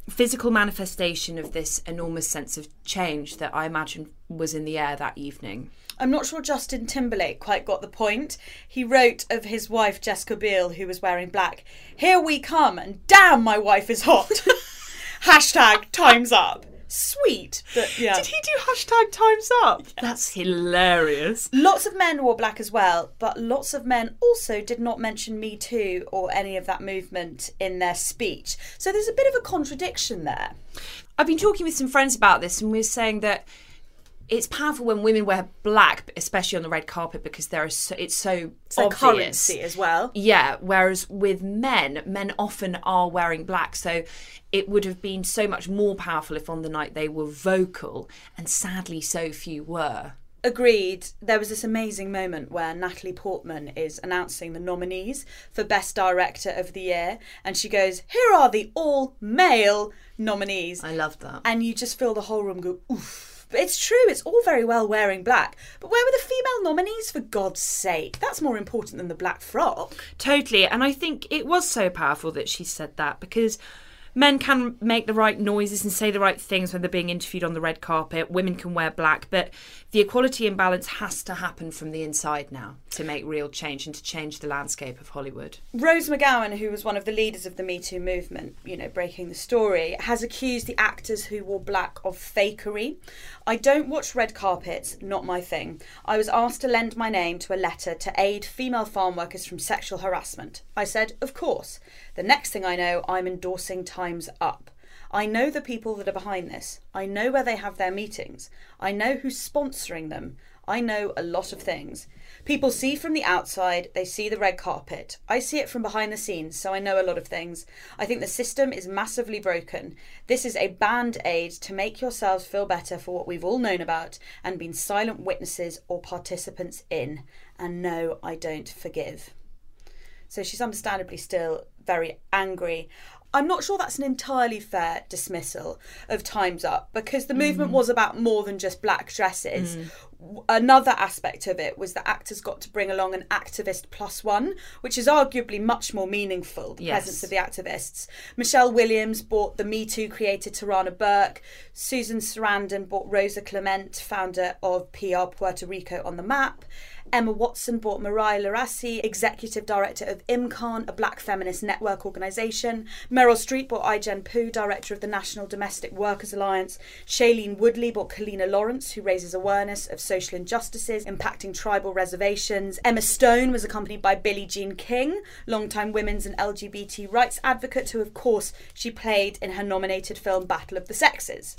physical manifestation of this enormous sense of change that I imagine was in the air that evening. I'm not sure Justin Timberlake quite got the point. He wrote of his wife Jessica Biel, who was wearing black, Here we come, and damn, my wife is hot. (laughs) Hashtag time's up. Sweet, but yeah. Did he do hashtag times up? That's hilarious. Lots of men wore black as well, but lots of men also did not mention Me Too or any of that movement in their speech. So there's a bit of a contradiction there. I've been talking with some friends about this, and we're saying that it's powerful when women wear black, especially on the red carpet, because there are so, it's so It's obvious. currency as well. Yeah, whereas with men, men often are wearing black, so it would have been so much more powerful if on the night they were vocal, and sadly, so few were. Agreed. There was this amazing moment where Natalie Portman is announcing the nominees for Best Director of the Year, and she goes, Here are the all male nominees. I love that. And you just feel the whole room go, oof. But it's true, it's all very well wearing black. But where were the female nominees, for God's sake? That's more important than the black frock. Totally. And I think it was so powerful that she said that because men can make the right noises and say the right things when they're being interviewed on the red carpet. Women can wear black, but the equality imbalance has to happen from the inside now to make real change and to change the landscape of Hollywood. Rose McGowan, who was one of the leaders of the Me Too movement, you know, breaking the story, has accused the actors who wore black of fakery. I don't watch red carpets, not my thing. I was asked to lend my name to a letter to aid female farm workers from sexual harassment. I said, of course. The next thing I know, I'm endorsing Time's Up. I know the people that are behind this. I know where they have their meetings. I know who's sponsoring them. I know a lot of things. People see from the outside, they see the red carpet. I see it from behind the scenes, so I know a lot of things. I think the system is massively broken. This is a band aid to make yourselves feel better for what we've all known about and been silent witnesses or participants in. And no, I don't forgive. So she's understandably still very angry. I'm not sure that's an entirely fair dismissal of Time's Up because the movement mm. was about more than just black dresses. Mm. W- Another aspect of it was that actors got to bring along an activist plus one, which is arguably much more meaningful, the Yes. presence of the activists. Michelle Williams brought the Me Too creator Tarana Burke. Susan Sarandon brought Rosa Clemente, founder of PR Puerto Rico on the map. Emma Watson brought Marai Larasi, executive director of Imkaan, a black feminist network organisation. Meryl Streep brought Ai-jen Poo, director of the National Domestic Workers Alliance. Shailene Woodley brought Calina Lawrence, who raises awareness of social injustices impacting tribal reservations. Emma Stone was accompanied by Billie Jean King, longtime women's and LGBT rights advocate, who, of course, she played in her nominated film Battle of the Sexes.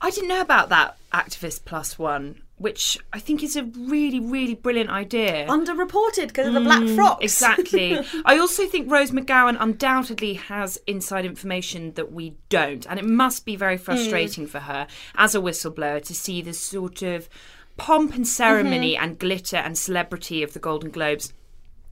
I didn't know about that Activist Plus One, which I think is a really, really brilliant idea. Underreported because of the black mm, frocks. Exactly. (laughs) I also think Rose McGowan undoubtedly has inside information that we don't. And it must be very mm. frustrating for her as a whistleblower to see this sort of pomp and ceremony mm-hmm. and glitter and celebrity of the Golden Globes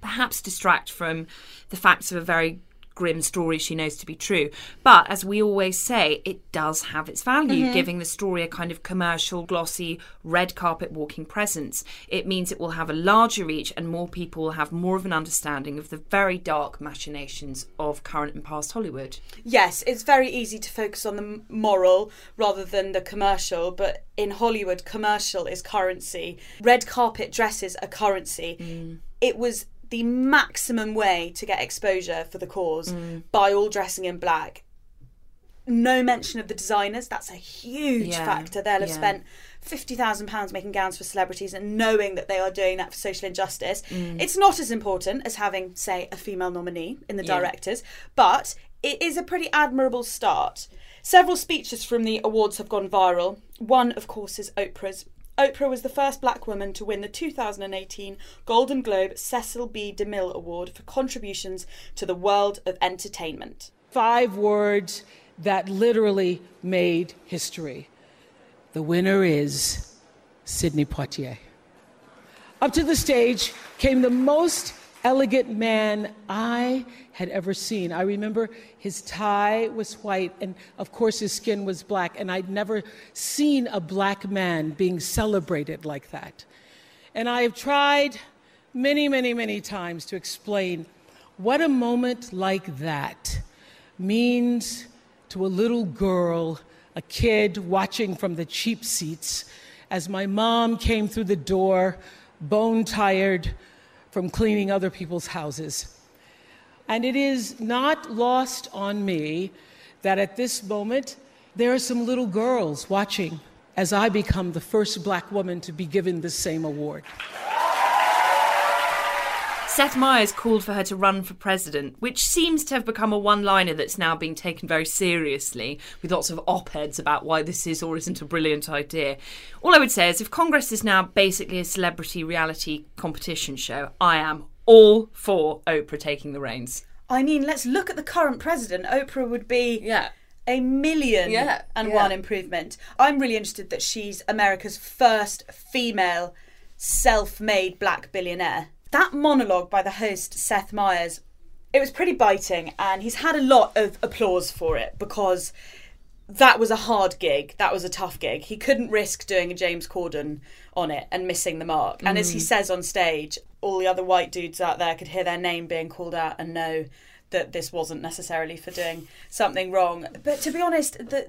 perhaps distract from the facts of a very grim story she knows to be true. But as we always say, it does have its value, mm-hmm. giving the story a kind of commercial, glossy, red carpet walking presence. It means it will have a larger reach and more people will have more of an understanding of the very dark machinations of current and past Hollywood. yes, it's very easy to focus on the moral rather than the commercial, but in Hollywood, commercial is currency. Red carpet dresses are currency. Mm. It was the maximum way to get exposure for the cause mm. by all dressing in black. No mention of the designers, that's a huge Yeah, factor. They'll have yeah. spent £50,000 making gowns for celebrities and knowing that they are doing that for social injustice. Mm. It's not as important as having, say, a female nominee in the Yeah. directors, but it is a pretty admirable start. Several speeches from the awards have gone viral. One, of course, is Oprah's. Oprah was the first black woman to win the 2018 Golden Globe Cecil B. DeMille Award for contributions to the world of entertainment. Five words that literally made history. The winner is Sidney Poitier. Up to the stage came the most elegant man I had ever seen. I remember his tie was white, and of course, his skin was black, and I'd never seen a black man being celebrated like that. And I have tried many, many, many times to explain what a moment like that means to a little girl, a kid watching from the cheap seats as my mom came through the door, bone tired from cleaning other people's houses. And it is not lost on me that at this moment there are some little girls watching as I become the first black woman to be given the same award. Seth Meyers called for her to run for president, which seems to have become a one liner that's now being taken very seriously, with lots of op eds about why this is or isn't a brilliant idea. All I would say is if Congress is now basically a celebrity reality competition show, I am all for Oprah taking the reins. I mean, let's look at the current president. Oprah would be Yeah. a million Yeah, and yeah. one improvement. I'm really interested that she's America's first female self made black billionaire. That monologue by the host, Seth Meyers, it was pretty biting, and he's had a lot of applause for it because that was a hard gig. That was a tough gig. He couldn't risk doing a James Corden on it and missing the mark. And as he mm. says on stage, all the other white dudes out there could hear their name being called out and know that this wasn't necessarily for doing something wrong. But to be honest, the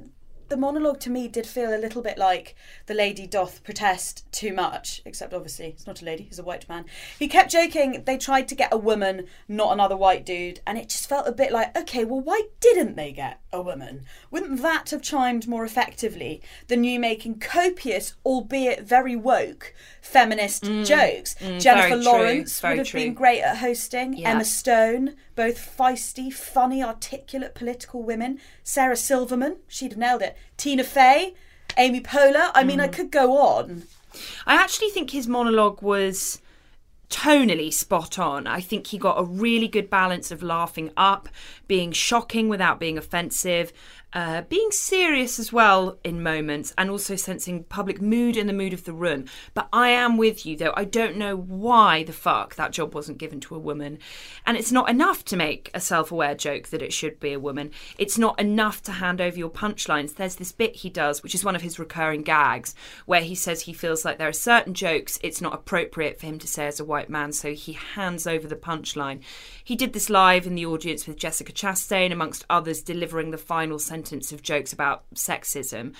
the monologue to me did feel a little bit like the lady doth protest too much, except obviously it's not a lady, he's a white man. He kept joking they tried to get a woman, not another white dude, and it just felt a bit like, okay, well, why didn't they get a woman? Wouldn't that have chimed more effectively than you making copious, albeit very woke, feminist mm. jokes? Mm, Jennifer very true, Lawrence very would have true. been great at hosting, Yeah. Emma Stone, both feisty, funny, articulate political women. Sarah Silverman, she'd have nailed it. Tina Fey, Amy Poehler. I mean, I mm. could go on. I actually think his monologue was tonally spot on. I think he got a really good balance of laughing up, being shocking without being offensive, uh, being serious as well in moments, and also sensing public mood and the mood of the room. But I am with you though. I don't know why the fuck that job wasn't given to a woman. And it's not enough to make a self aware joke that it should be a woman. It's not enough to hand over your punchlines. There's this bit he does, which is one of his recurring gags, where he says he feels like there are certain jokes it's not appropriate for him to say as a white man, so he hands over the punchline. He did this live in the audience with Jessica Chastain, amongst others, delivering the final sentence of jokes about sexism.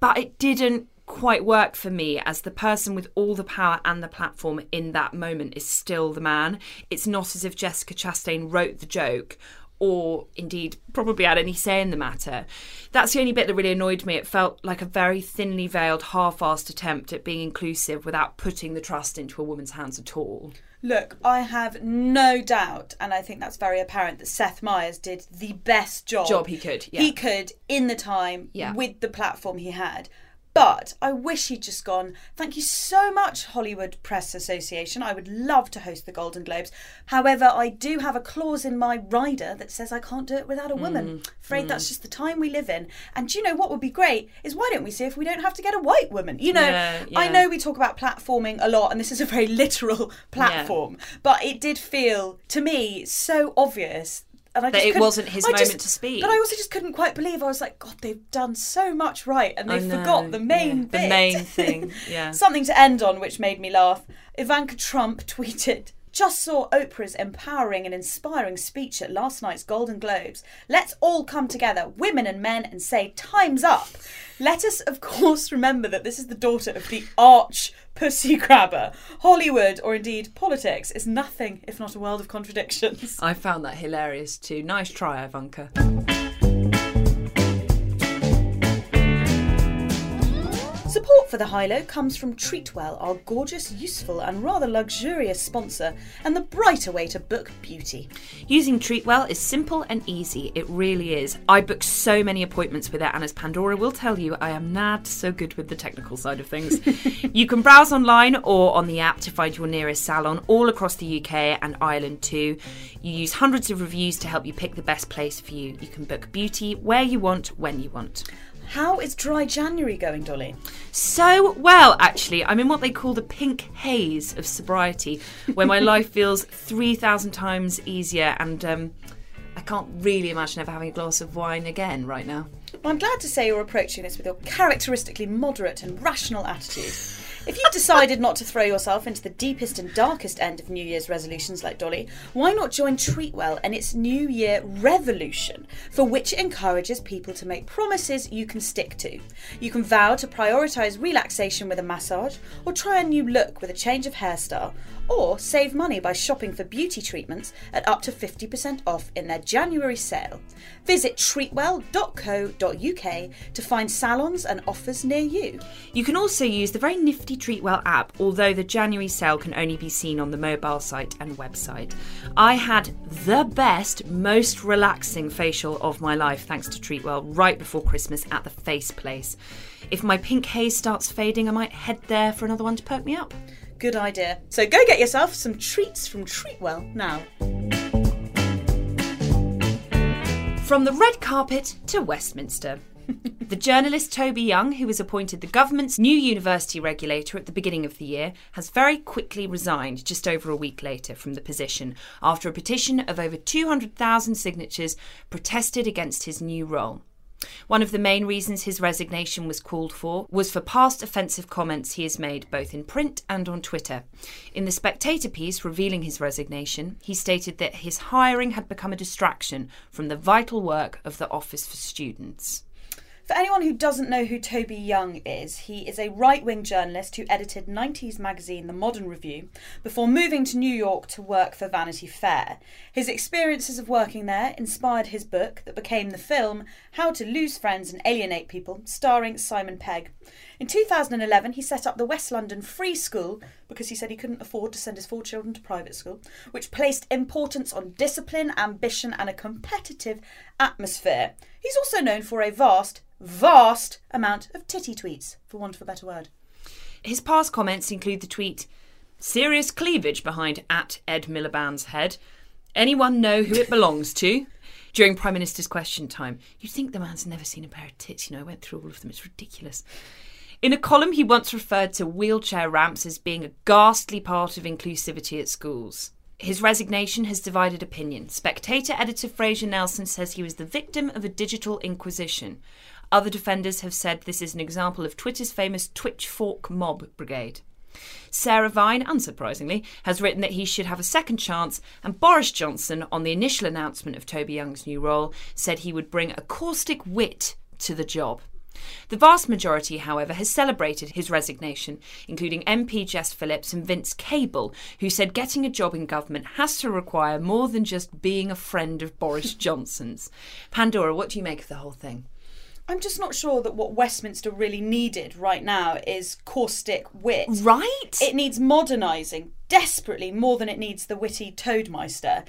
But it didn't quite work for me as the person with all the power and the platform in that moment is still the man. It's not as if Jessica Chastain wrote the joke or indeed probably had any say in the matter. That's the only bit that really annoyed me. It felt like a very thinly veiled, half assed attempt at being inclusive without putting the trust into a woman's hands at all. Look, I have no doubt, and I think that's very apparent, that Seth Meyers did the best job. Job he could, yeah. He could, in the time, Yeah. with the platform he had. But I wish he'd just gone, thank you so much, Hollywood Press Association. I would love to host the Golden Globes. However, I do have a clause in my rider that says I can't do it without a woman. Mm, Afraid that's just the time we live in. And do you know what would be great? Is why don't we see if we don't have to get a white woman? You know, Yeah, I know we talk about platforming a lot, and this is a very (laughs) literal platform, but it did feel to me so obvious. And I That just it wasn't his I just- moment to speak. But I also just couldn't quite believe. I was like, God, they've done so much right, and they forgot the main yeah, the main (laughs) thing, yeah. Something to end on, which made me laugh. Ivanka Trump (laughs) tweeted. Just saw Oprah's empowering and inspiring speech at last night's Golden Globes. Let's all come together, women and men, and say, Time's up. Let us, of course, remember that this is the daughter of the arch pussy (laughs) grabber. Hollywood, or indeed politics, is nothing if not a world of contradictions. I found that hilarious too. Nice try, Ivanka. Support for the High Low comes from Treatwell, our gorgeous, useful, and rather luxurious sponsor, and the brighter way to book beauty. Using Treatwell is simple and easy. It really is. I book so many appointments with it, and as Pandora will tell you, I am not so good with the technical side of things. (laughs) you can browse online or on the app to find your nearest salon all across the UK and Ireland too. You use hundreds of reviews to help you pick the best place for you. You can book beauty where you want, when you want. How is dry January going, Dolly? So well, actually. I'm in what they call the pink haze of sobriety, where my (laughs) life feels 3,000 times easier, and um, I can't really imagine ever having a glass of wine again right now. Well, I'm glad to say you're approaching this with your characteristically moderate and rational attitude. If you've decided not to throw yourself into the deepest and darkest end of New Year's resolutions like Dolly, why not join Treatwell and its New Year Revolution, for which it encourages people to make promises you can stick to. You can vow to prioritise relaxation with a massage, or try a new look with a change of hairstyle, or save money by shopping for beauty treatments at up to 50% off in their January sale. Visit treatwell.co.uk to find salons and offers near you. You can also use the very nifty Treatwell app, although the January sale can only be seen on the mobile site and website. I had the best, most relaxing facial of my life thanks to Treatwell right before Christmas at the Face Place. If my pink haze starts fading, I might head there for another one to perk me up. Good idea. So go get yourself some treats from Treatwell now. From the red carpet to Westminster. (laughs) the journalist Toby Young, who was appointed the government's new university regulator at the beginning of the year, has very quickly resigned just over a week later from the position after a petition of over 200,000 signatures protested against his new role. One of the main reasons his resignation was called for was for past offensive comments he has made both in print and on Twitter. In the Spectator piece revealing his resignation, he stated that his hiring had become a distraction from the vital work of the Office for Students. For anyone who doesn't know who Toby Young is, he is a right wing journalist who edited 90s magazine The Modern Review before moving to New York to work for Vanity Fair. His experiences of working there inspired his book that became the film How to Lose Friends and Alienate People, starring Simon Pegg. In 2011, he set up the West London Free School because he said he couldn't afford to send his four children to private school, which placed importance on discipline, ambition, and a competitive atmosphere. He's also known for a vast, vast amount of titty tweets, for want of a better word. His past comments include the tweet Serious cleavage behind at Ed Miliband's head. Anyone know who it belongs to? During Prime Minister's question time. You'd think the man's never seen a pair of tits, you know, I went through all of them, it's ridiculous. In a column, he once referred to wheelchair ramps as being a ghastly part of inclusivity at schools. His resignation has divided opinion. Spectator editor Fraser Nelson says he was the victim of a digital inquisition. Other defenders have said this is an example of Twitter's famous Twitch fork mob brigade. Sarah Vine, unsurprisingly, has written that he should have a second chance, and Boris Johnson, on the initial announcement of Toby Young's new role, said he would bring a caustic wit to the job. The vast majority, however, has celebrated his resignation, including MP Jess Phillips and Vince Cable, who said getting a job in government has to require more than just being a friend of Boris (laughs) Johnson's. Pandora, what do you make of the whole thing? I'm just not sure that what Westminster really needed right now is caustic wit. Right? It needs modernising desperately more than it needs the witty Toadmeister.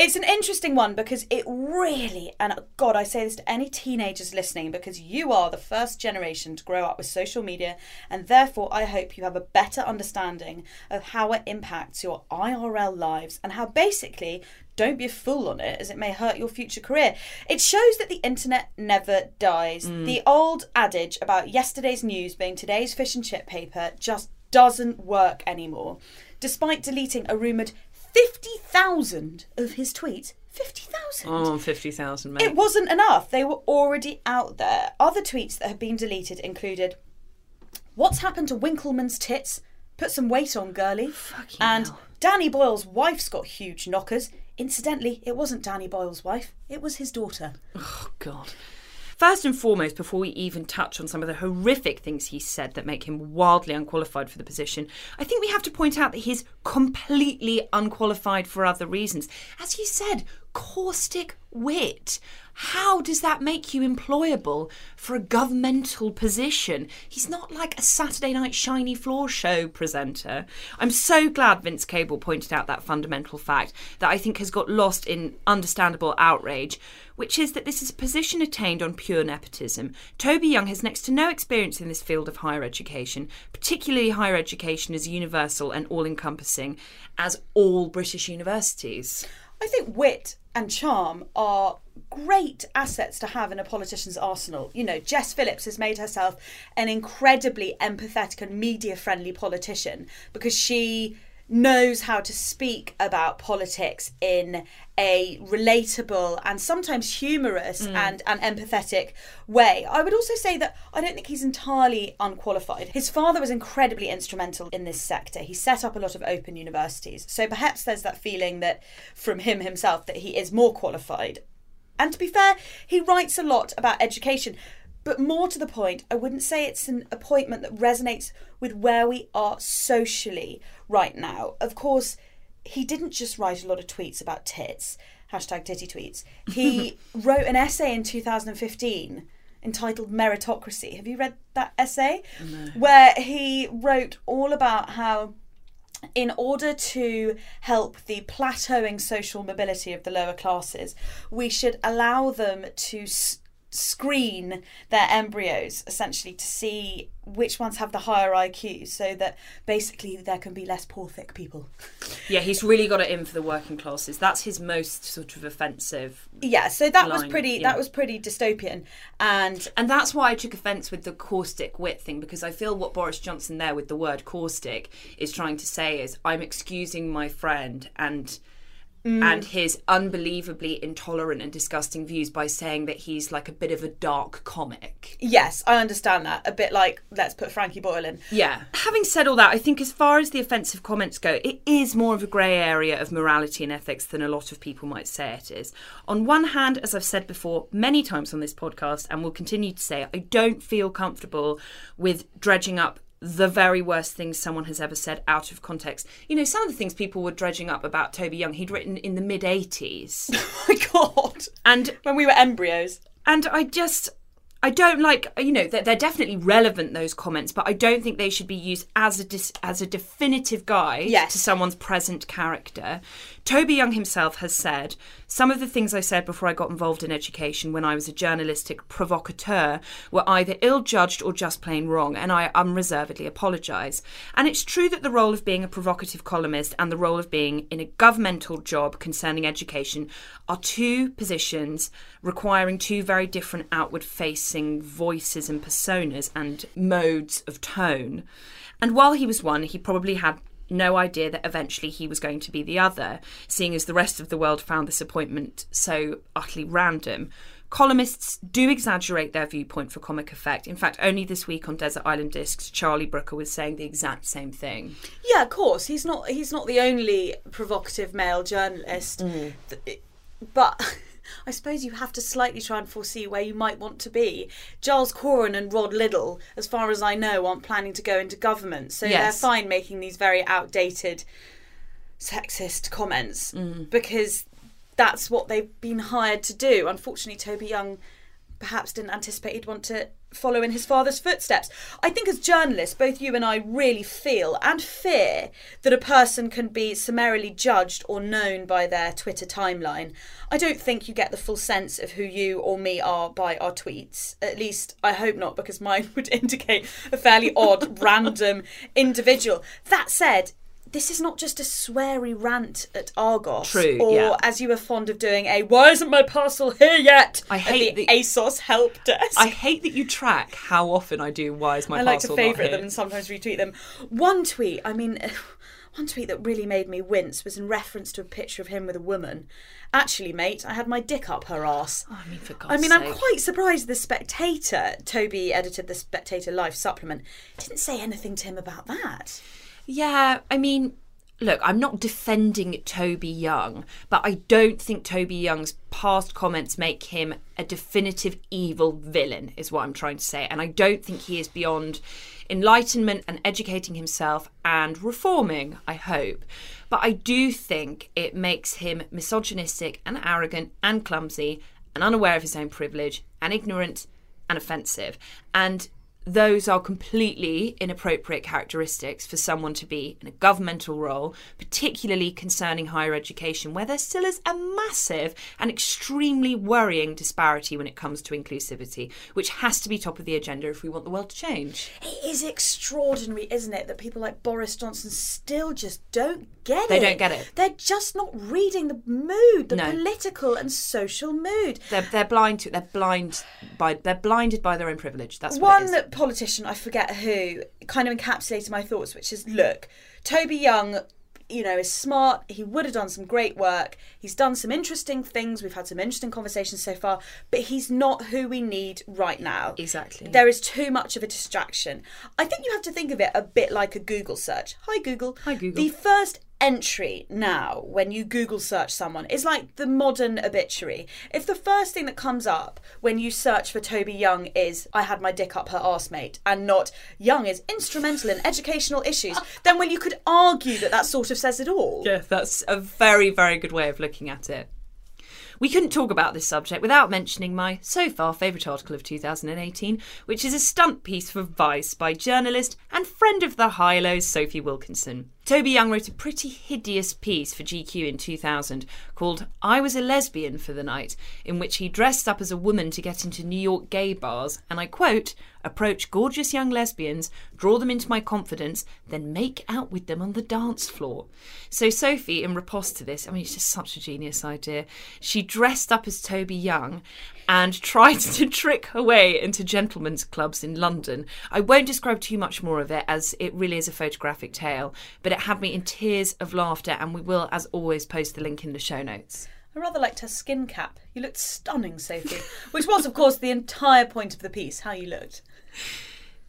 It's an interesting one because it really, and God, I say this to any teenagers listening because you are the first generation to grow up with social media, and therefore I hope you have a better understanding of how it impacts your IRL lives and how basically don't be a fool on it as it may hurt your future career. It shows that the internet never dies. Mm. The old adage about yesterday's news being today's fish and chip paper just doesn't work anymore. Despite deleting a rumoured 50,000 of his tweets. 50,000? Oh, 50,000, mate. It wasn't enough. They were already out there. Other tweets that have been deleted included What's happened to Winkleman's tits? Put some weight on, girly. and Danny Boyle's wife's got huge knockers. Incidentally, it wasn't Danny Boyle's wife, it was his daughter. Oh, God. First and foremost, before we even touch on some of the horrific things he said that make him wildly unqualified for the position, I think we have to point out that he's completely unqualified for other reasons. As you said, caustic wit. How does that make you employable for a governmental position? He's not like a Saturday night shiny floor show presenter. I'm so glad Vince Cable pointed out that fundamental fact that I think has got lost in understandable outrage, which is that this is a position attained on pure nepotism. Toby Young has next to no experience in this field of higher education, particularly higher education as universal and all encompassing as all British universities. I think wit and charm are great assets to have in a politician's arsenal. You know, Jess Phillips has made herself an incredibly empathetic and media friendly politician because she knows how to speak about politics in a relatable and sometimes humorous mm. and, and empathetic way. I would also say that I don't think he's entirely unqualified. His father was incredibly instrumental in this sector. He set up a lot of open universities. So perhaps there's that feeling that from him himself that he is more qualified. And to be fair, he writes a lot about education. But more to the point, I wouldn't say it's an appointment that resonates with where we are socially right now. Of course, he didn't just write a lot of tweets about tits, hashtag titty tweets. He (laughs) wrote an essay in 2015 entitled Meritocracy. Have you read that essay? Where he wrote all about how in order to help the plateauing social mobility of the lower classes, we should allow them to screen their embryos essentially to see which ones have the higher IQ so that basically there can be less poor thick people. Yeah, he's really got it in for the working classes. That's his most sort of offensive. Yeah, so that was pretty yeah. that was pretty dystopian and And that's why I took offence with the caustic wit thing because I feel what Boris Johnson there with the word caustic is trying to say is I'm excusing my friend and and mm. his unbelievably intolerant and disgusting views by saying that he's like a bit of a dark comic. Yes, I understand that. A bit like let's put Frankie Boyle in. Yeah. Having said all that, I think as far as the offensive comments go, it is more of a grey area of morality and ethics than a lot of people might say it is. On one hand, as I've said before many times on this podcast, and will continue to say, I don't feel comfortable with dredging up the very worst things someone has ever said out of context. You know, some of the things people were dredging up about Toby Young, he'd written in the mid 80s. (laughs) Oh my god! And when we were embryos. And I just, I don't like, you know, they're, they're definitely relevant those comments, but I don't think they should be used as a dis, as a definitive guide Yes. to someone's present character. Toby Young himself has said some of the things I said before I got involved in education when I was a journalistic provocateur were either ill judged or just plain wrong, and I unreservedly apologise. And it's true that the role of being a provocative columnist and the role of being in a governmental job concerning education are two positions requiring two very different outward facing voices and personas and modes of tone. And while he was one, he probably had no idea that eventually he was going to be the other, seeing as the rest of the world found this appointment so utterly random. Columnists do exaggerate their viewpoint for comic effect. In fact, only this week on Desert Island Discs, Charlie Brooker was saying the exact same thing. Yeah, of course. He's not. He's not the only provocative male journalist. Mm. Th- But (laughs) I suppose you have to slightly try and foresee where you might want to be. Giles Coren and Rod Liddle, as far as I know, aren't planning to go into government, so Yes. they're fine making these very outdated, sexist comments mm. because that's what they've been hired to do. Unfortunately, Toby Young perhaps didn't anticipate he'd want to follow in his father's footsteps. I think as journalists, both you and I really feel and fear that a person can be summarily judged or known by their Twitter timeline. I don't think you get the full sense of who you or me are by our tweets. At least I hope not, because mine (laughs) would indicate a fairly odd, (laughs) random individual. That said, this is not just a sweary rant at Argos, True, or yeah. as you were fond of doing, a "Why isn't my parcel here yet?" I at hate the the- ASOS help desk. I hate that you track how often I do. Why is my parcel here. I like to favourite them and sometimes retweet them. One tweet, I mean, (sighs) one tweet that really made me wince was in reference to a picture of him with a woman. Actually, mate, I had my dick up her ass. Oh, I mean, for God's I mean, I'm quite surprised the Spectator, Toby edited the Spectator Life supplement, didn't say anything to him about that. Yeah, I mean, look, I'm not defending Toby Young, but I don't think Toby Young's past comments make him a definitive evil villain, is what I'm trying to say. And I don't think he is beyond enlightenment and educating himself and reforming, I hope. But I do think it makes him misogynistic and arrogant and clumsy and unaware of his own privilege and ignorant and offensive. And those are completely inappropriate characteristics for someone to be in a governmental role, particularly concerning higher education, where there still is a massive and extremely worrying disparity when it comes to inclusivity, which has to be top of the agenda if we want the world to change. It is extraordinary, isn't it, that people like Boris Johnson still just don't get They it. They don't get it. They're just not reading the mood, the No. political and social mood. They're, they're blind to they're blind by they're blinded by their own privilege. That's what One it is. Politician, I forget who, kind of encapsulated my thoughts, which is look, Toby Young, you know, is smart. He would have done some great work. He's done some interesting things. We've had some interesting conversations so far, but he's not who we need right now. Exactly. There is too much of a distraction. I think you have to think of it a bit like a Google search. Hi, Google. Hi, Google. The first entry now when you Google search someone is like the modern obituary. If the first thing that comes up when you search for Toby Young is I had my dick up her arse mate and not Young is instrumental in educational issues, (laughs) then well you could argue that that sort of says it all. Yeah, that's a very, very good way of looking at it. We couldn't talk about this subject without mentioning my so far favourite article of 2018, which is a stunt piece for Vice by journalist and friend of the High Lows, Sophie Wilkinson. Toby Young wrote a pretty hideous piece for GQ in 2000 called I Was a Lesbian for the Night, in which he dressed up as a woman to get into New York gay bars and I quote, approach gorgeous young lesbians, draw them into my confidence, then make out with them on the dance floor. So Sophie, in riposte to this, I mean, it's just such a genius idea. She dressed up as Toby Young and tried to (laughs) trick her way into gentlemen's clubs in London. I won't describe too much more of it as it really is a photographic tale, but it had me in tears of laughter, and we will, as always, post the link in the show notes. I rather liked her skin cap. You looked stunning, Sophie. (laughs) Which was, of course, the entire point of the piece, how you looked.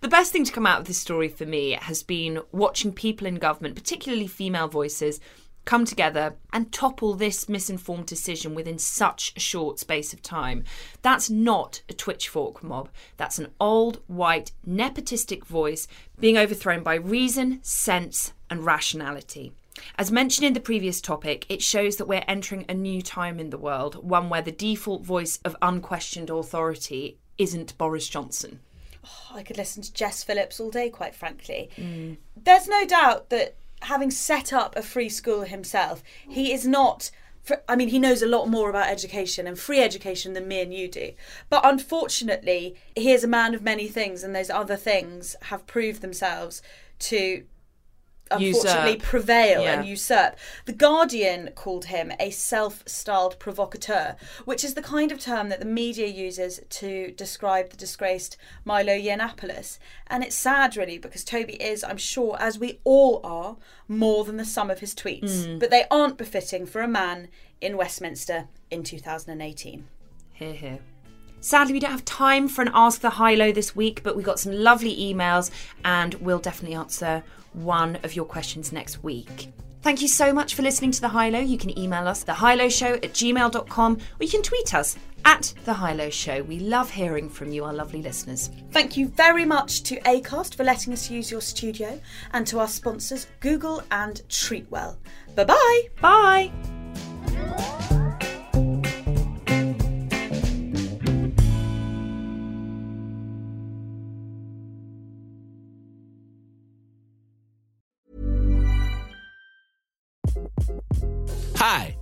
The best thing to come out of this story for me has been watching people in government, particularly female voices, come together and topple this misinformed decision within such a short space of time. That's not a twitchfork mob. That's an old, white, nepotistic voice being overthrown by reason, sense, and rationality. As mentioned in the previous topic, it shows that we're entering a new time in the world, one where the default voice of unquestioned authority isn't Boris Johnson. Oh, I could listen to Jess Phillips all day, quite frankly. Mm. There's no doubt that having set up a free school himself, he is not. For, I mean, he knows a lot more about education and free education than me and you do. But unfortunately, he is a man of many things, and those other things have proved themselves to unfortunately Usurp. prevail Yeah. and usurp. The Guardian called him a self styled provocateur, which is the kind of term that the media uses to describe the disgraced Milo Yiannopoulos. And it's sad, really, because Toby is, I'm sure, as we all are, more than the sum of his tweets. Mm. But they aren't befitting for a man in Westminster in 2018. Hear, hear. Sadly, we don't have time for an Ask the High Low this week, but we got some lovely emails and we'll definitely answer one of your questions next week. Thank you so much for listening to The High Low. You can email us, thehighlowshow at gmail.com, or you can tweet us at The High Low Show. We love hearing from you, our lovely listeners. Thank you very much to ACAST for letting us use your studio and to our sponsors, Google and Treatwell. Bye bye bye.